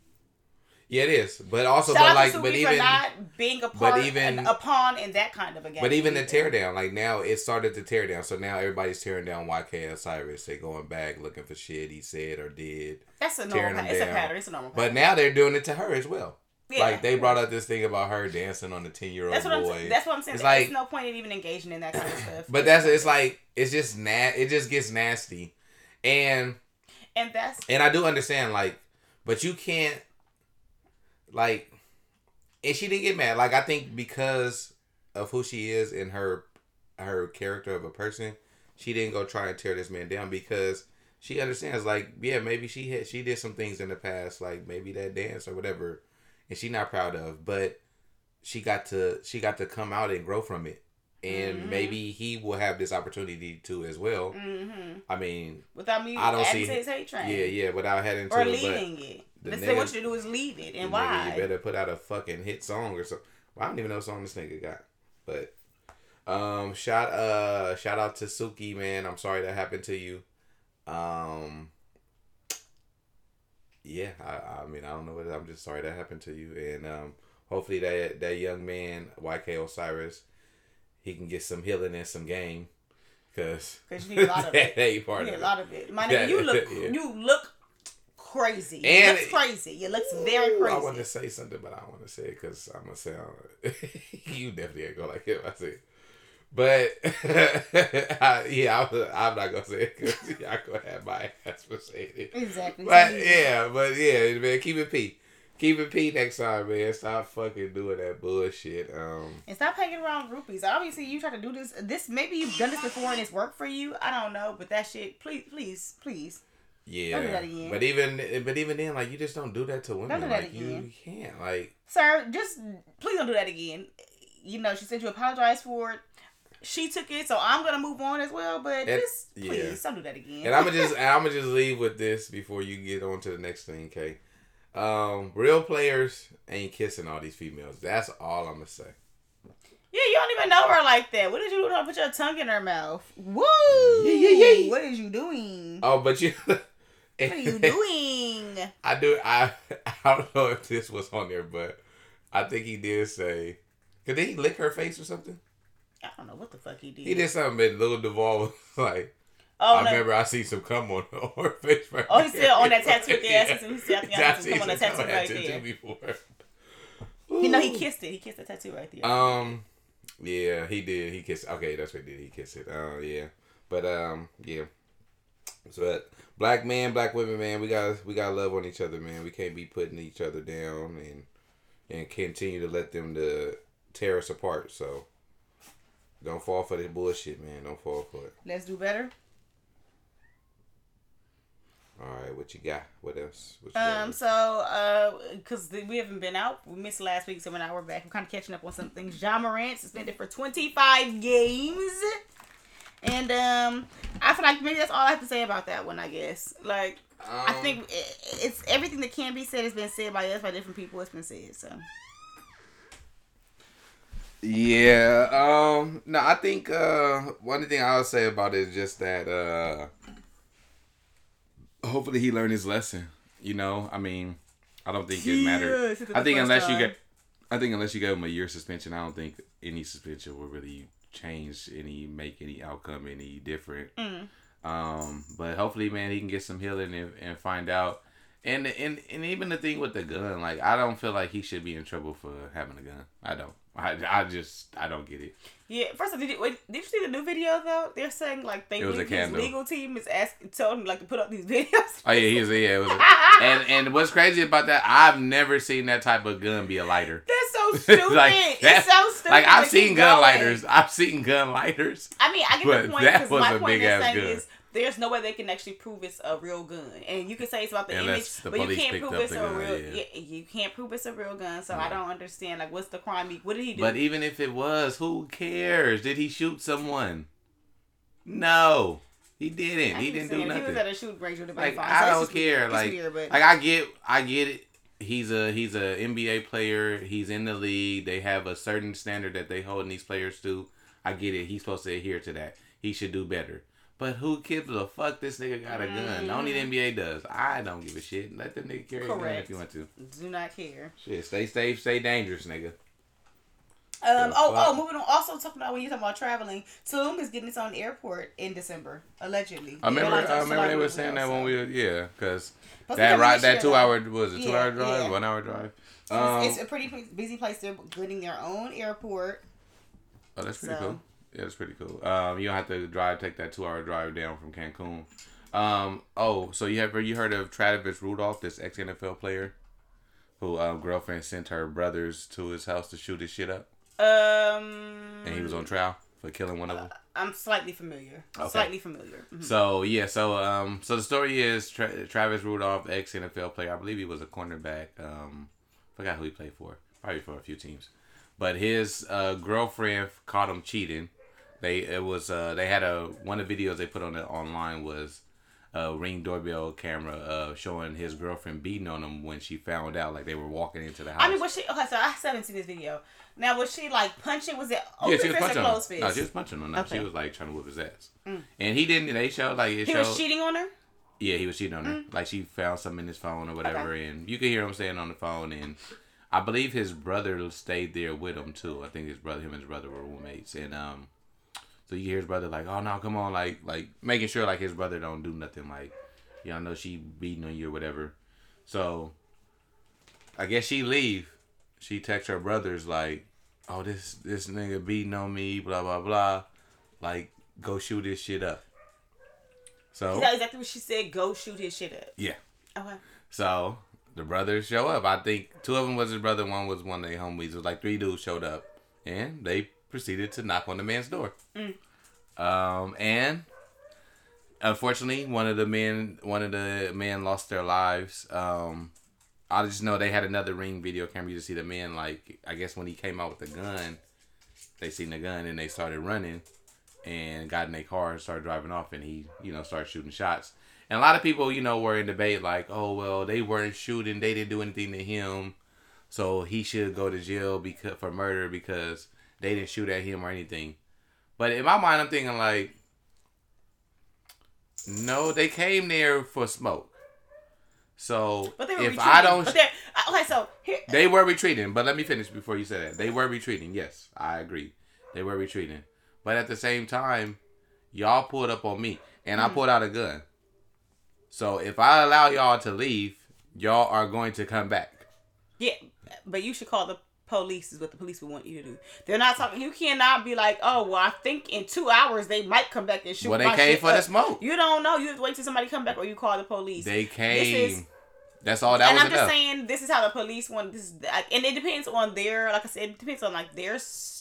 Yeah, it is. But also, but like, but even, not being a part, even- a pawn in that kind of a game. but even the either. tear down, like now it started to tear down. So now everybody's tearing down YK Osiris. They going back looking for shit he said or did. That's a normal. them It's a pattern. It's a normal. Pattern. But now they're doing it to her as well. Yeah. Like they brought up this thing about her dancing on the ten year old That's what I'm. boy. That's what I'm saying. It's There's like- no point in even engaging in that kind of stuff. [COUGHS] but that's it's like it's just na- It just gets nasty, and and that's and I do understand like, but you can't like, and she didn't get mad. Like I think because of who she is and her her character of a person, she didn't go try and tear this man down because she understands like yeah maybe she had she did some things in the past like maybe that dance or whatever, and she not proud of, but she got to she got to come out and grow from it. And Mhm. maybe he will have this opportunity to as well. hmm I mean, without me I don't see- his hate train. yeah, yeah, without heading to Or it, but- it. The That's what nigga- you do is leave it, and why? Nigga, you better put out a fucking hit song or something. Well, I don't even know what song this nigga got. But um shout uh shout out to Suki, man. I'm sorry that happened to you. Um yeah, I, I mean I don't know what I'm just sorry that happened to you. And um hopefully that that young man, YK Osiris, he can get some healing and some game. cause [LAUGHS] cause you need a lot of [LAUGHS] it. that ain't part Yeah, of a lot of it. My nigga, you [LAUGHS] look yeah. you look crazy. And- look crazy. It looks very crazy. I want to say something, but I don't want to say it because I'm gonna sound. [LAUGHS] you definitely ain't go like it. if I say, it. but [LAUGHS] I, yeah, I, I'm not gonna say it because [LAUGHS] y'all gonna have my ass for saying it. exactly. But yeah, but yeah, man, keep it P. Keep it P next time, man. Stop fucking doing that bullshit. Um, And stop hanging around groupies. Obviously, you try to do this. This maybe you've done this before and it's worked for you. I don't know, but that shit, please, please, please. Yeah, do that again. but even but even then, like you just don't do that to women. Don't do that like you, again. you can't. Like Sir, just please don't do that again. You know, she said you apologize for it. She took it, so I'm gonna move on as well. But And- just yeah. please don't do that again. And I'm gonna just [LAUGHS] I'm gonna just leave with this before you get on to the next thing, okay? Um, real players ain't kissing all these females. That's all I'm gonna say. Yeah, you don't even know her like that. What did you do put your tongue in her mouth? Woo! Yeah, yeah, yeah. What is you doing? Oh, but you. [LAUGHS] What are you [LAUGHS] doing? I do. I [LAUGHS] I don't know if this was on there, but I think he did say. Could he lick her face or something? I don't know what the fuck he did. He did something. And Lil Duval was [LAUGHS] like, Oh, I no. remember I see some cum on, her face. Right Oh, he's there. still on that tattoo. Yeah, Yeah. I see- he still- I think I see some cum on that tattoo right there. before. You know, he kissed it. He kissed the tattoo right there. Um, yeah, he did. He kissed. Okay, that's what he did. He kissed it. Uh, yeah, but um, yeah. So that black man, black women, man, we got we got love on each other, man. We can't be putting each other down and and continue to let them to tear us apart. So don't fall for this bullshit, man. Don't fall for it. Let's do better. All right, what you got? What else? What you got? Um, so, uh, because we haven't been out, we missed last week, so now we're back. We're kind of catching up on some things. Ja Morant suspended for 25 games. And, um, I feel like maybe that's all I have to say about that one, I guess. Like, I Um, think it, it's everything that can be said has been said by us, by different people, it's been said, so. Yeah. Um. No, I think uh one thing I'll say about it is just that uh hopefully he learned his lesson. You know, I mean, I don't think it mattered. I think unless you get, I think unless you give him a year suspension, I don't think any suspension will really change any, make any outcome any different. Mm. Um, but hopefully, man, he can get some healing and, and find out. And, and and even the thing with the gun, like I don't feel like he should be in trouble for having a gun. I don't. I, I just I don't get it. Yeah, first of all, did you, wait, did you see the new video though? They're saying like they his legal team is asking, telling him like to put up these [LAUGHS] videos. Oh yeah, he's yeah. It was a, [LAUGHS] and and what's crazy about that? I've never seen that type of gun be a lighter. That's so [LAUGHS] stupid. Like, it's so stupid. Like I've seen gun going. lighters. I've seen gun lighters. I mean, I get But the point that because was my a point is ass saying gun. is there's no way they can actually prove it's a real gun. And you can say it's about the Unless image, the but you can't prove it's a gun, real. yeah. Yeah. you can't prove it's a real gun. So I don't understand. Like, what's the crime? What did he do? But even if it was, who cares? Did he shoot someone? No, he didn't. I He didn't do If he was nothing. at a shooting range, would have been Like. I So don't care. Like, weird, like I get, I get it. He's a he's a NBA player. He's in the league. They have a certain standard that they hold these players to. I get it. He's supposed to adhere to that. He should do better. But who gives a fuck? This nigga got a gun. Only the NBA does. I don't give a shit. Let the nigga carry a gun if you want to. do not care. Shit, stay safe, stay dangerous, nigga. Um. The Oh. fuck? Oh. Moving on. Also talking about when you talking about traveling, Tulum is getting its own airport in December, allegedly. I remember. I remember they were saying that when we were yeah, because that right that two hour was it two Yeah, hour drive yeah. one hour drive. Um, it's, it's a pretty busy place. They're getting their own airport. oh, that's pretty so- cool. Yeah, that's pretty cool. Um, you don't have to drive take that two hour drive down from Cancun. Um, oh, so you have you heard of Travis Rudolph, this ex NFL player, who um, girlfriend sent her brothers to his house to shoot his shit up, Um. and he was on trial for killing one of them. I'm slightly familiar. Okay. Slightly familiar. Mhm. So yeah, so um, so the story is Tra- Travis Rudolph, ex NFL player. I believe he was a cornerback. Um, forgot who he played for. Probably for a few teams. But his uh, girlfriend caught him cheating. They it was uh, they had a one of the videos they put on it online was a ring doorbell camera uh, showing his girlfriend beating on him when she found out like they were walking into the house. I mean, was she? Okay, so I still haven't seen this video. Now, was she like punching? Was it open yeah, she was or punching him. closed fist? No, she was punching on him. No, she Mm. was like trying to whip his ass. And he didn't. They showed like it he showed. was cheating on her. Yeah, he was cheating on her. Like she found something in his phone or whatever, and you could hear him saying on the phone. And I believe his brother stayed there with him too. I think his brother, him and his brother were roommates, and um, so you hear his brother like, "Oh no, come on!" Like, like making sure like his brother don't do nothing. Like, you know, I know she beating on you or whatever. So, I guess she leave. She text her brothers like, "Oh, this this nigga beating on me, blah blah blah." Like, go shoot this shit up. So that exactly what she said? Go shoot his shit up. yeah. Okay. So the brothers show up. I think two of them was his brother, one was one of their homies. It was like three dudes showed up, and they proceeded to knock on the man's door. Um, and unfortunately, one of the men, one of the men lost their lives. Um, I just know they had another ring video camera. You just see the man like I guess when he came out with the gun, they seen the gun and they started running and got in their car and started driving off and he you know started shooting shots and a lot of people you know were in debate like oh well they weren't shooting they didn't do anything to him so he should go to jail because for murder because they didn't shoot at him or anything but in my mind i'm thinking like no they came there for smoke so But they were if retreating. i don't uh, okay, so here. they were retreating, but let me finish before you say that. They were retreating. Yes, I agree. They were retreating. But at the same time, y'all pulled up on me and Hmm. I pulled out a gun. So if I allow y'all to leave, y'all are going to come back. Yeah, but you should call the police. Is what the police would want you to do. They're not talking. You cannot be like, oh, well, I think in two hours they might come back and shoot. Well, they came for the smoke. You don't know. You have to wait till somebody come back, or you call the police. They came. is- That's all that and I'm just saying, this is how the police want this, is- and it depends on their, like I said, it depends on like their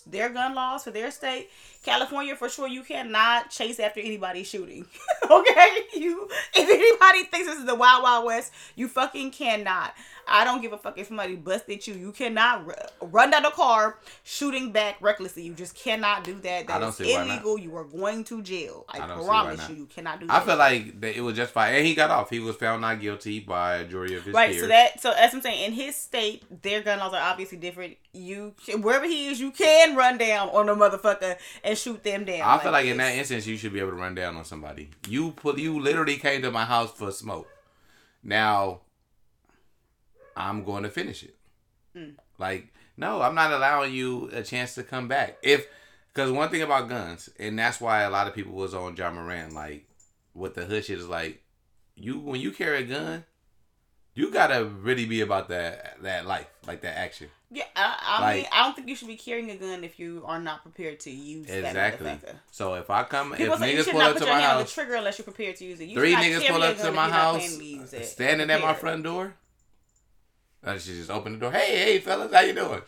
their gun laws for their state. California, for sure, you cannot chase after anybody shooting. [LAUGHS] okay, you if anybody thinks this is the Wild Wild West, you fucking cannot. I don't give a fuck if somebody busted you. You cannot r- run down the car shooting back recklessly. You just cannot do that. I don't is see why not. illegal. You are going to jail. I, I don't see why promise you, you cannot do that. I that. feel like that it was just and he got off. He was found not guilty by a jury of his Right, peers. so that so as I'm saying, in his state, their gun laws are obviously different. You wherever he is, you can run down on a motherfucker and shoot them down. I feel like in that instance, you should be able to run down on somebody. You put you literally came to my house for smoke. Now, I'm going to finish it. Mm. Like, no, I'm not allowing you a chance to come back. If because one thing about guns, and that's why a lot of people was on Ja Morant, like with the hood shit is like, you when you carry a gun, you gotta really be about that that life, like that action. Yeah, I, I Like- mean, I don't think you should be carrying a gun if you are not prepared to use Exactly. that motherfucker. So if I come, People if say niggas pull up to my hand on the house, trigger unless you're prepared to use it. You Three niggas pull up to my house, to standing at my front door. I should just open the door. Hey, hey, fellas, how you doing?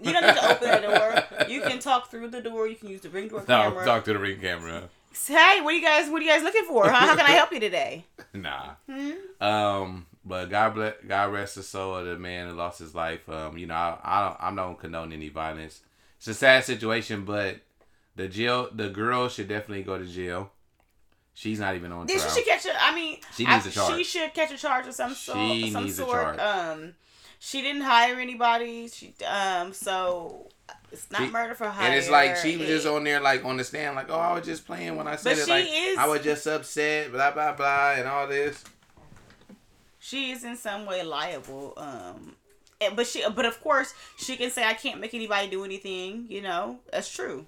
You don't need to open the [LAUGHS] door. You can talk through the door. You can use the ring door No, camera. talk to the ring camera. Hey, what are you guys? What are you guys looking for? Huh? How can I help you today? [LAUGHS] Nah. Hmm? Um, but God bless, God rest the soul of the man who lost his life. Um, you know, I, I don't, I don't condone any violence. It's a sad situation, but the jail, the girl should definitely go to jail. She's not even on Then trial. she should catch a. I mean, She needs a charge. She should catch a charge of some sort. She some needs a charge. Um, she didn't hire anybody. She um, so it's not She- murder for hire. And it's like she was just on there, like on the stand, like, "Oh, I was just playing when I said But it. she Like is- I was just upset, blah blah blah, and all this." She is in some way liable. Um, and- but she, but of course, she can say I can't make anybody do anything. You know, that's true.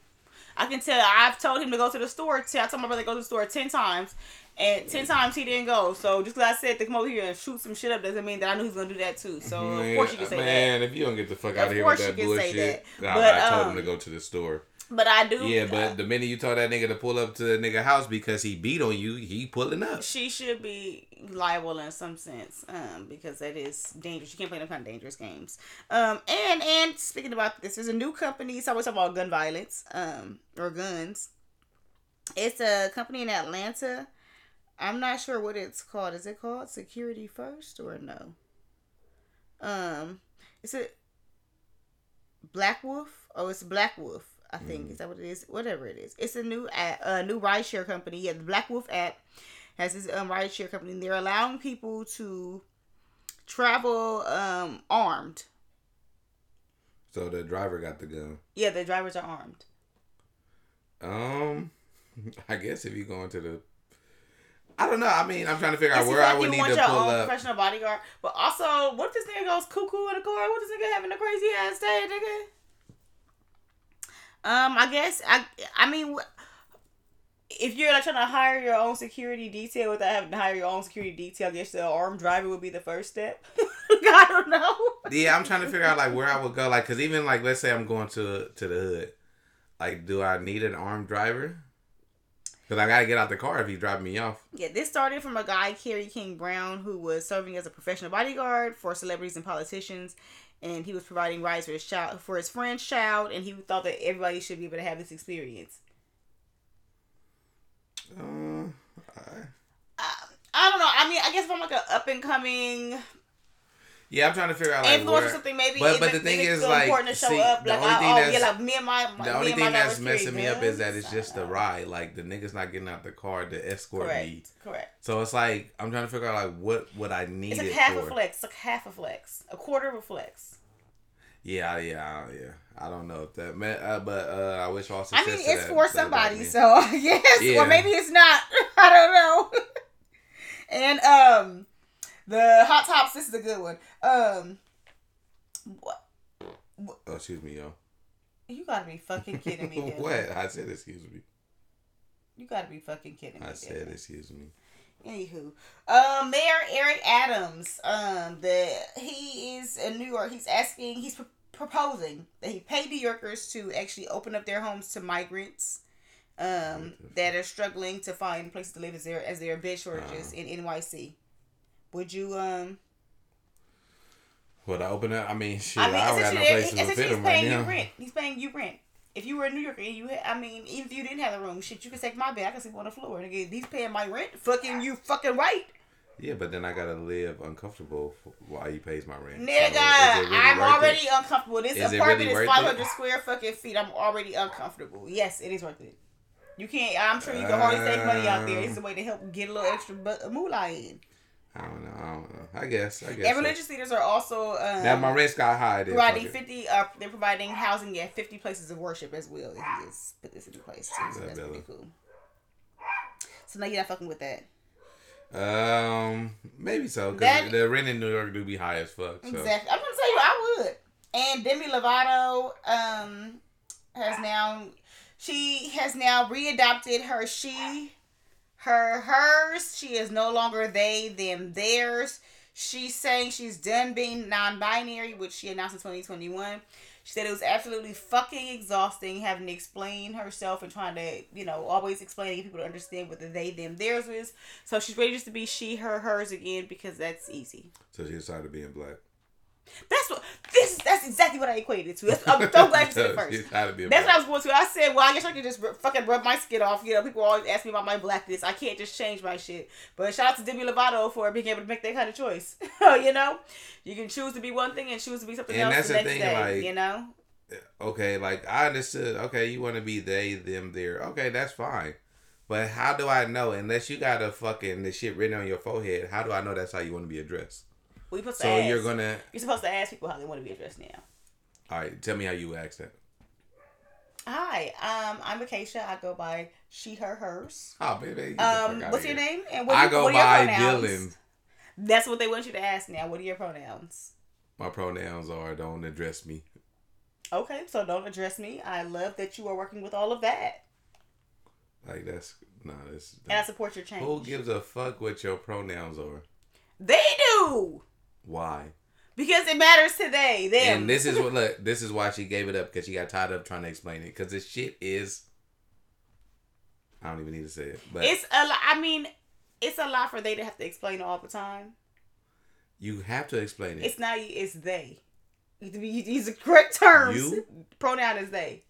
I can tell. I've told him to go to the store. I told my brother to go to the store ten times, and ten times he didn't go. So just because I said to come over here and shoot some shit up doesn't mean that I knew he was gonna do that too. So of course you can say that. man, if you don't get the fuck out Of of here with that you can say bullshit, that. Nah, But, I told um, him to go to the store. But I do. Yeah, but the minute you told that nigga to pull up to the nigga house because he beat on you, he pulling up. she should be liable in some sense um because that is dangerous. You can't play them kind of dangerous games. Um and and speaking about this there's a new company. So talking about gun violence um or guns. It's a company in atlanta. I'm not sure what it's called. Is it called security first or no? Um it's a black wolf? Oh it's black wolf i think is that what it is whatever it is it's a new a uh, new ride share company yeah the black wolf app has this um ride share company. and They're allowing people to travel um armed. So the driver got the gun. Yeah, the drivers are armed. Um, [LAUGHS] I guess if you go into the, I don't know. I mean, I'm trying to figure out where like I would need want to your pull own up. professional bodyguard, but also, what if this nigga goes cuckoo in the car? What if this nigga having a crazy ass day, nigga? Um, I guess I. I mean, if you're like trying to hire your own security detail without having to hire your own security detail, I guess the armed driver would be the first step. [LAUGHS] I don't know. Yeah, I'm trying to figure out like where I would go. Like, cause even like let's say I'm going to to the hood, like, do I need an armed driver? Cause I gotta get out the car if he's driving me off. Yeah, this started from a guy, Kerry King Brown, who was serving as a professional bodyguard for celebrities and politicians, and he was providing rides for his child, for his friend's child, and he thought that everybody should be able to have this experience. Uh, I- I don't know. I mean, I guess if I'm like an up and coming yeah, I'm trying to figure out like influencer where. or something, maybe. but- but the thing is, like, important to show see, up. the Like, only thing oh, yeah, that's- like me and my, my The only thing that's messing me up is that it's just the ride. Like the niggas not getting out the car to escort Correct. me. Correct. So it's like I'm trying to figure out like what would I need It's like it half for. a flex. It's like half a flex. A quarter of a flex. Yeah, yeah, yeah. I don't know if that meant, uh, but uh, I wish all I mean, it's that- for somebody, so [LAUGHS] yes, Yeah. or maybe it's not. [LAUGHS] I don't know. [LAUGHS] and um, the hot tops. This is a good one. Um, what? Oh, excuse me, yo. You gotta be fucking kidding me. [LAUGHS] Dylan. what? I said excuse me. You gotta be fucking kidding me. I said Dylan. excuse me. Anywho, um, Mayor Eric Adams, um, the he is in New York. He's asking, he's pr- proposing that he pay New Yorkers to actually open up their homes to migrants, um, that are struggling to find places to live as there as there are bed shortages in NYC. Would you um? Would I open up? I mean, shit, I I, mean, don't got no place to fit he's them right paying now. you rent. He's paying you rent. If you were in New York and you, had, I mean, even if you didn't have a room, shit, you could take my bed. I can sleep on the floor. And again, he's paying my rent. Fucking you, fucking right. Yeah, but then I gotta live uncomfortable while he pays my rent. Nigga, it really I'm worth it? already uncomfortable. This Is apartment really is 500 it? square fucking feet. I'm already uncomfortable. Yes, it is worth it. You can't. I'm sure you can hardly save money out there. It's a way to help get a little extra bu- moolah in. I don't know. I don't know. I guess. I guess. And so. religious leaders are also um, Now my rent got high. Then providing 50. Uh, they're providing housing at 50 places of worship as well. He just put this into place too. So that's pretty cool. So now you're not fucking with that. Um, maybe so. Cause That- the rent in New York do be high as fuck. So. Exactly. I'm gonna tell you, I would. And Demi Lovato um has now she has now readopted her she her hers. She is no longer they them theirs. She's saying she's done being non-binary, which she announced in 2021. She said it was absolutely fucking exhausting having to explain herself and trying to, you know, always explaining people to understand what the they, them, theirs is. So she's ready just to be she, her, hers again because that's easy. So she decided being black. That's what this. is. That's exactly what I equated it to. That's, I'm so glad you said it [LAUGHS] first. She's trying to be a That's what I was going to. I said, well, I guess I could just r- fucking rub my skin off. You know, people always ask me about my blackness. I can't just change my shit. But shout out to Demi Lovato for being able to make that kind of choice. [LAUGHS] you know, you can choose to be one thing and choose to be something And else that's the the next thing, day. like- you know, eh, okay, like I understood. Okay, you want to be they, them, there. Okay, that's fine. But how do I know? Unless you got a fucking the shit written on your forehead, how do I know that's how you want to be addressed? We supposed to So ask. you're gonna. You're supposed to ask people how they want to be addressed now. All right, tell me how you ask that. Hi, um, I'm Acacia. I go by she, her, hers. Oh, baby. Um, what's your here. name? And what, I you- go what are your by pronouns? Dylan. That's what they want you to ask now. What are your pronouns? My pronouns are don't address me. Okay, so don't address me. I love that you are working with all of that, Like that's no, that's. and I support your change. Who gives a fuck what your pronouns are? They do Why? because it matters today. Them. And this is what look. This is why she gave it up because she got tired of trying to explain it. Because this shit is. I don't even need to say it, but it's a. lot. I mean, it's a lot for they to have to explain all the time. you have to explain it. It's not. you, It's they. You have to These are correct terms. You? Pronoun is they.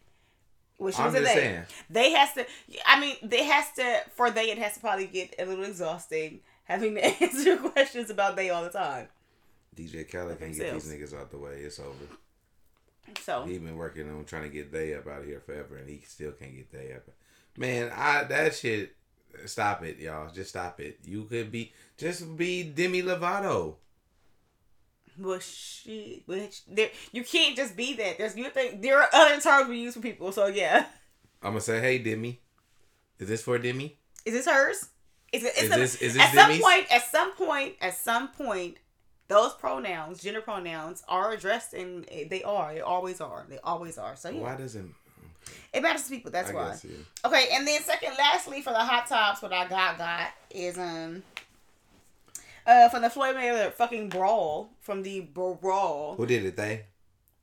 Which I'm was just they. saying. They has to. I mean, they has to. For they, it has to probably get a little exhausting having to [LAUGHS] answer questions about they all the time. DJ Khaled can't get these niggas out the way. It's over. So He been working on trying to get they up out of here forever, and he still can't get they up. Man, I that shit. Stop it, y'all. Just stop it. You could be just be Demi Lovato. Well, she, which there, you can't just be that. There's you think there are other terms we use for people. So yeah, I'm gonna say, hey Demi, is this for Demi? is this hers? Is it? Is a- this- is this at some point? At some point? At some point, those pronouns, gender pronouns, are addressed, and they are. They always are. They always are. So yeah, Why doesn't? it matters to people. That's I why. guess, yeah. Okay, and then second, lastly, for the hot tops, what I got got is um. Uh, from the Floyd Mayweather fucking brawl, from the brawl, Who did it? They.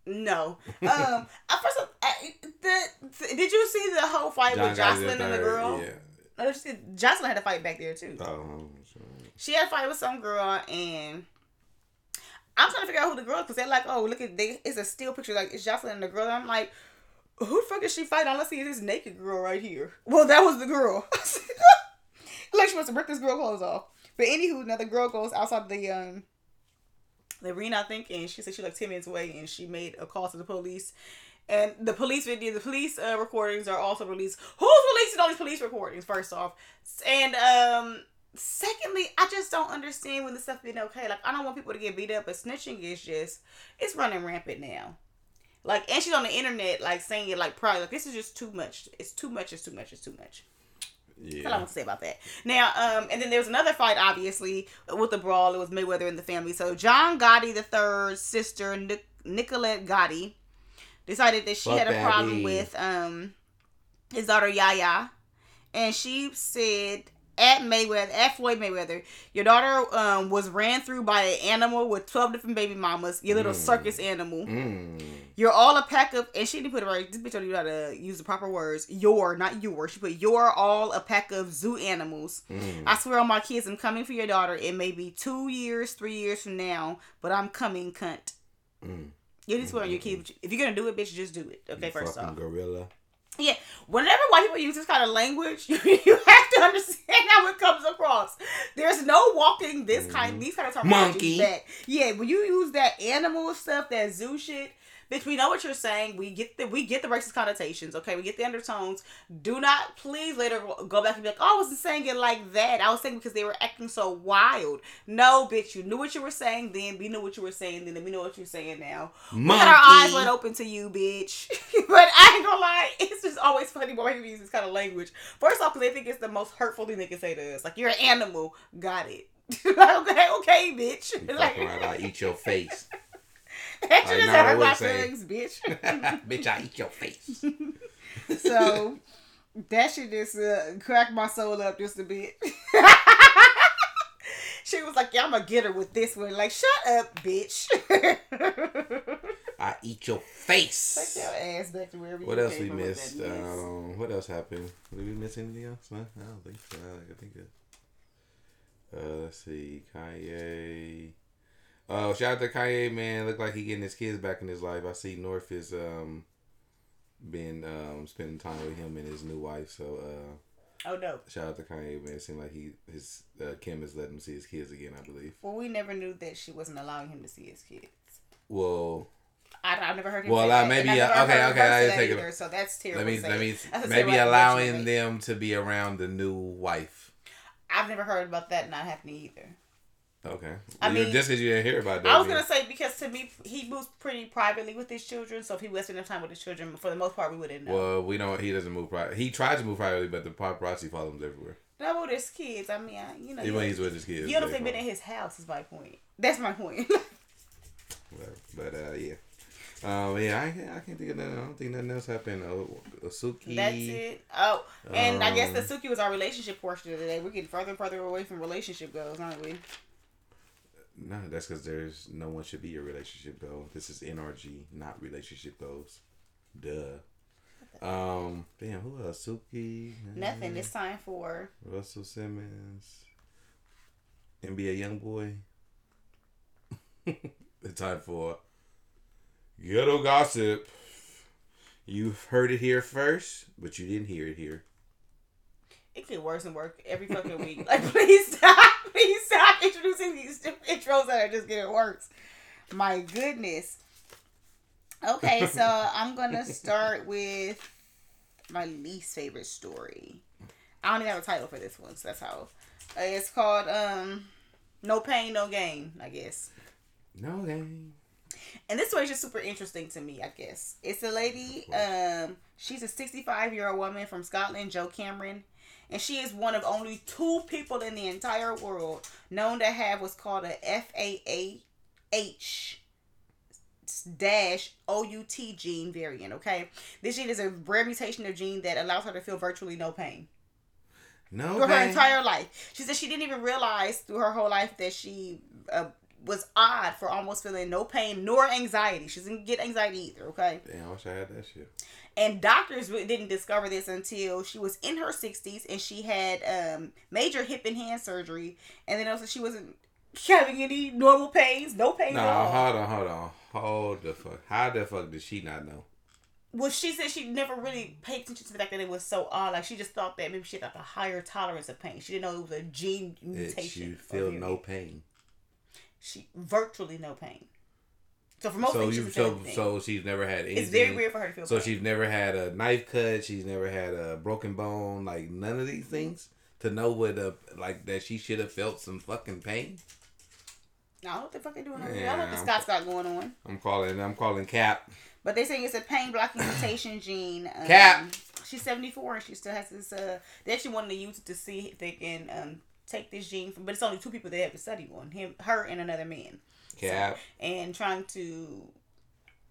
No. [LAUGHS] Um. at first, I, the, did you see the whole fight John with Jocelyn and the girl? Yeah. No, you see- Jocelyn had to fight back there too. Oh, I'm. She had a fight with some girl, and I'm trying to figure out who the girl because they're like, oh, look at they. It's a still picture, like it's Jocelyn and the girl. And I'm like, who the fuck is she fighting? Let's see this naked girl right here. Well, that was the girl. [LAUGHS] like she wants to rip this girl clothes off. But anywho, now the girl goes outside the um the arena, I think, and she said she like ten minutes away, and she made a call to the police. And the police video, the police uh, recordings are also released. Who's releasing all these police recordings? First off, and um, secondly, I just don't understand when this stuff being okay. Like, I don't want people to get beat up, but snitching is just it's running rampant now. Like, and she's on the internet, like saying it like probably like this is just too much. It's too much. It's too much. It's too much. That's all I Yeah. want to say about that. Now, um, and then there was another fight, obviously, with the brawl. It was Mayweather and the family. So John Gotti the third's sister, Nic- Nicolette Gotti, decided that she Fuck had a problem with um his daughter Yaya, and she said at Mayweather, at Floyd Mayweather, your daughter um was ran through by an animal with twelve different baby mamas. Your little Mm. circus animal. Mm. You're all a pack of, and she didn't put it right. This bitch don't know how to use the proper words. Your, not your. She put you're all a pack of zoo animals. Mm. I swear on my kids, I'm coming for your daughter. It may be two years, three years from now, but I'm coming, cunt. Mm. You just swear on your kids. If you're gonna do it, bitch, just do it. Okay, You first fucking off. gorilla. Yeah, whenever white people use this kind of language, [LAUGHS] you, you have to understand how it comes across. There's no walking this kind, mm. these kind of terminology Monkey. back. Yeah, when you use that animal stuff, that zoo shit, bitch, we know what you're saying. We get the we get the racist connotations. Okay, we get the undertones. Do not please later go back and be like, oh, I wasn't saying it like that. I was saying because they were acting so wild. No, bitch, you knew what you were saying then. We knew what you were saying then, and we know what you're saying now. We got our eyes wide open to you, bitch. [LAUGHS] but I ain't gonna lie, it's just always funny when people use this kind of language. First off, because they think it's the most hurtful thing they can say to us. Like, you're an animal. Got it. [LAUGHS] okay, okay, bitch. Like, right, I'll [LAUGHS] eat your face. [LAUGHS] that shit hurt what my saying. bitch. [LAUGHS] [LAUGHS] Bitch, I eat your face. so, that shit just uh, cracked my soul up just a bit. she was like, yeah, I'm gonna get her with this one. Like, shut up, bitch. I eat your face. Take your ass back to wherever What you else came we missed? Um, what else happened? Did we miss anything else? No, I don't think so. I think that. Uh, let's see, Kanye. Oh, shout out to Kanye, man. Look like he getting his kids back in his life. I see North is um been um spending time with him and his new wife. So uh Oh no. shout out to Kanye, man. It seemed like he his uh, Kim is letting him see his kids again. I believe. Well, we never knew that she wasn't allowing him to see his kids. Well, I, I've never heard him. Well, uh, maybe, uh, okay, okay, I that take it- So that's terrible. let me [LAUGHS] let me maybe allowing them to be around the new wife. I've never heard about that not happening either. Okay. I mean, just because you didn't hear about that. I was gonna say because to me he moves pretty privately with his children, so if he was spending time with his children, for the most part we wouldn't know. Well, we don't. He doesn't move private. He tries to move privately, but the paparazzi follow him everywhere. no, with his kids. I mean, I, you know, Even when he's with his kids. you don't know they've been in his house. Is my point. That's my point. [LAUGHS] Whatever. But uh, yeah. Um, yeah, I, can't- I can't think of nothing. I don't think nothing else happened. Oh, Suki. That's it. Oh, and I guess the Um, Suki was our relationship portion of the day. We're getting further and further away from relationship goals, aren't we? No, that's because there's no one should be your relationship goal. This is NRG, not relationship goals. Duh. Um, damn, who else? Suki. Nothing. uh, It's time for Russell Simmons. NBA YoungBoy. [LAUGHS] the time for ghetto gossip. You've heard it here first, but you didn't hear it here. it get worse and worse every fucking week. Like, [LAUGHS] please stop. Please stop [LAUGHS] introducing these intros that are just getting worse. My goodness. Okay, so [LAUGHS] I'm gonna start with my least favorite story. I don't even have a title for this one, so that's how. Uh, it's called um, "No Pain, No Gain." I guess. No gain. And this story is just super interesting to me, I guess. It's a lady, um, she's a 65 year old woman from Scotland, Jo Cameron. And she is one of only two people in the entire world known to have what's called a FAAH dash OUT gene variant, okay? This gene is a rare mutation of gene that allows her to feel virtually no pain No through her entire life. She said she didn't even realize through her whole life that she uh, was odd for almost feeling no pain nor anxiety. She doesn't get anxiety either, okay? Damn, I wish I had that shit. And doctors didn't discover this until she was in her 60s and she had um, major hip and hand surgery. And then also she wasn't having any normal pains, no pain No, at hold on, hold on. Hold the fuck. How the fuck did she not know? Well, she said she never really paid attention to the fact that it was so odd. Like she just thought that maybe she had like a higher tolerance of pain. She didn't know it was a gene That mutation. you of feel no pain. she virtually no pain. So for most So things, you so so she's never had anything. it's very weird for her to feel. So she's never had a knife cut. She's never had a broken bone. Like none of these things to know what a like that she should have felt some fucking pain. I don't know what the fuck they doing Yeah, don't know what the Scots got going on. I'm calling. I'm calling Cap. But they saying it's a pain blocking mutation [COUGHS] gene. Um, Cap. She's seventy four and she still has this. Uh, they actually wanted to use it to see if they can um take this gene from. But it's only two people they have to study on him, her, and another man. Cap. and trying to.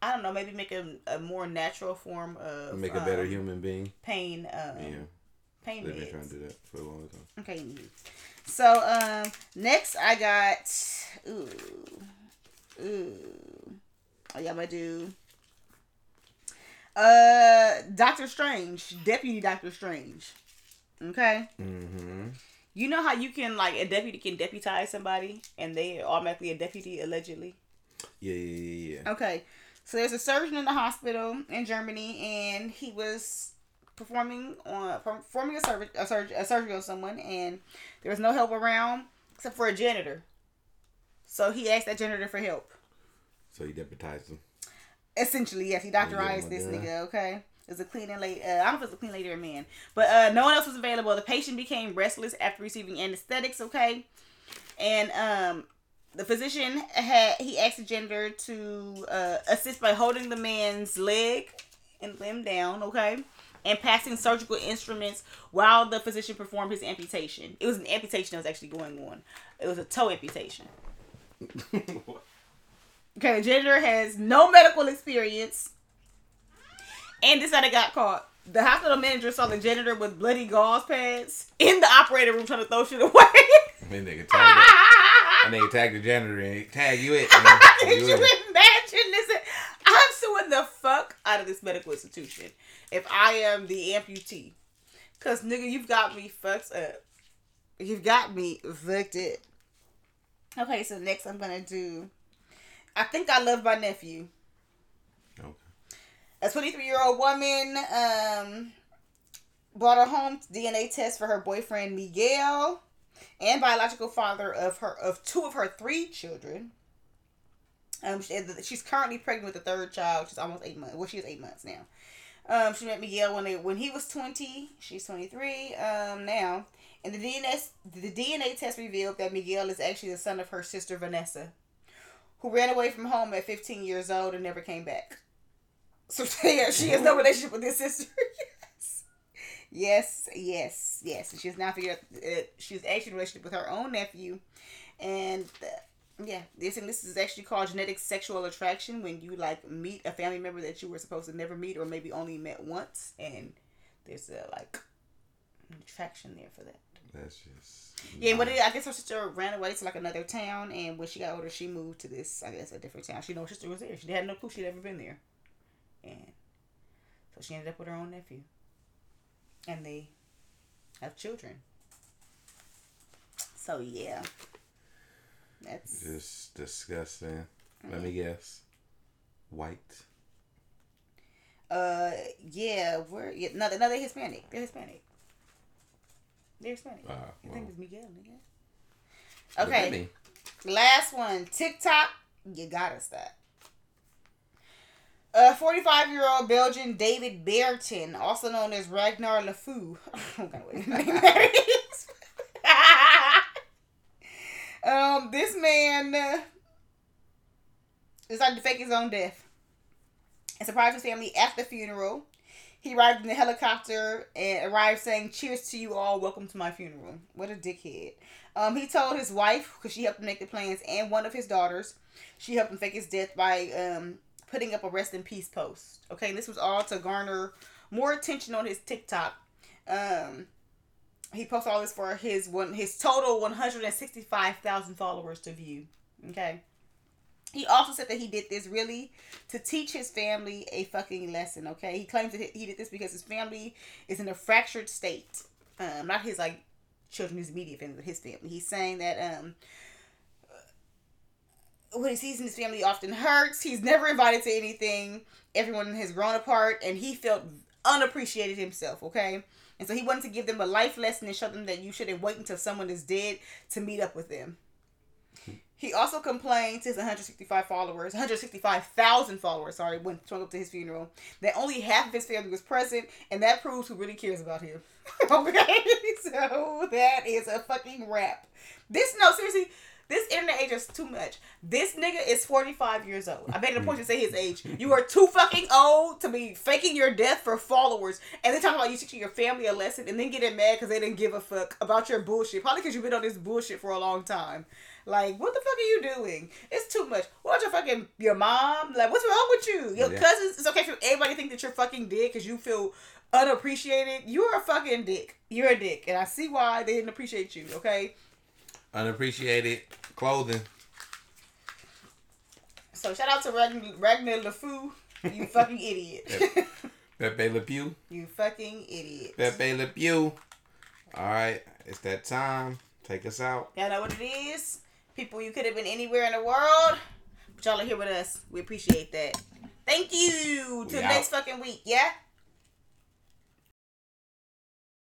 I don't know, maybe make a, a more natural form of Make a better um, human being. pain um Yeah, pain they've been trying to do that for a long time. Okay. So um next I got ooh ooh oh yeah I'm gonna do uh Doctor Strange Deputy Doctor Strange okay Mm-hmm. You know how you can like a deputy can deputize somebody and they automatically a deputy allegedly Yeah, yeah, yeah, yeah. Okay, so there's a surgeon in the hospital in Germany, and he was performing on performing a surgery a, surg- a surgery on someone, and there was no help around except for a janitor. So he asked that janitor for help. So he deputized him. Essentially, yes, he oh, Yeah, doctorized this nigga. Okay, it was a cleaning lady. Uh, I don't know if it was a cleaning lady or a man, but uh, no one else was available. The patient became restless after receiving anesthetics. Okay, and um, the physician had he asked the janitor to uh, assist by holding the man's leg and limb down. Okay. And passing surgical instruments while the physician performed his amputation. It was an amputation that was actually going on. It was a toe amputation. [LAUGHS] Okay, the janitor has no medical experience. And this how they got caught. The hospital manager saw the janitor with bloody gauze pads in the operating room trying to throw shit away. Mean, nigga tagged that. And nigga tagged the janitor and tag you it. Can [LAUGHS] You you imagine this? I'm suing the fuck out of this medical institution if I am the amputee. Cause nigga, you've got me fucked up. You've got me fucked up. Okay, so next I'm gonna do I think I love my nephew. A 23 year old woman um, brought a home DNA test for her boyfriend Miguel and biological father of her of two of her three children. Um, she, she's currently pregnant with the third child. She's almost eight months. Well, she is eight months now. Um, she met Miguel when they when he was twenty. She's twenty three um now, and the DNA the DNA test revealed that Miguel is actually the son of her sister Vanessa, who ran away from home at fifteen years old and never came back. So [LAUGHS] yeah, she has no relationship with his sister. [LAUGHS] yes, yes, yes, yes. And she's now figured uh, she's actually in a relationship with her own nephew, and. Uh, yeah, this and this is actually called genetic sexual attraction when you like meet a family member that you were supposed to never meet or maybe only met once, and there's a like attraction there for that. That's just. Yeah, but it, I guess her sister ran away to like another town, and when she got older, she moved to this, I guess, a different town. She know her sister was there. She had no clue she'd ever been there, and so she ended up with her own nephew, and they have children. So yeah, that's Just disgusting. Let me guess. White. uh yeah, we're yeah, no, no, they're Hispanic. They're Hispanic. They're Hispanic. Wow, I think it's Miguel. Nigga. Okay, last one. TikTok. You gotta stop. A 45 year old Belgian David Baerten, also known as Ragnar LeFou. [LAUGHS] I'm gonna wait. [LAUGHS] um, this man uh, decided to fake his own death and surprised his family at the funeral. He arrived in the helicopter and arrived saying, "Cheers to you all. Welcome to my funeral." What a dickhead. Um, he told his wife because she helped him make the plans, and one of his daughters, she helped him fake his death by um putting up a rest in peace post. Okay, this was all to garner more attention on his TikTok. Um, he posted all this for his one his total one hundred and sixty five thousand followers to view. Okay. He also said that he did this really to teach his family a fucking lesson. Okay, he claims that he did this because his family is in a fractured state. Um, not his like children, his immediate family, but his family. He's saying that um, what he sees his family often hurts. He's never invited to anything. Everyone has grown apart, and he felt unappreciated himself. Okay, and so he wanted to give them a life lesson and show them that you shouldn't wait until someone is dead to meet up with them. He also complained to his 165 followers, 165,000 followers, sorry, when showing up to his funeral, that only half of his family was present, and that proves who really cares about him. [LAUGHS] okay, [LAUGHS] so that is a fucking wrap. This, no, seriously, this internet age is too much. This nigga is 45 years old. I made it a point to say his age. [LAUGHS] You are too fucking old to be faking your death for followers, and then talking about you teaching your family a lesson, and then getting mad because they didn't give a fuck about your bullshit. Probably because you've been on this bullshit for a long time. Like, what the fuck are you doing? It's too much. What your fucking your mom? Like, what's wrong with you? Your Yeah. cousins? It's okay for everybody to think that you're fucking dick because you feel unappreciated. You're a fucking dick. You're a dick, and I see why they didn't appreciate you. Okay. Unappreciated clothing. So shout out to Ragnar, Ragnar LeFou. You [LAUGHS] fucking idiot. Pepe Le Pew. you fucking idiot. Pepe Le Pew. All right, it's that time. Take us out. Y'all know what it is? People, you could have been anywhere in the world, but y'all are here with us. We appreciate that. Thank you. Till next fucking week. Yeah?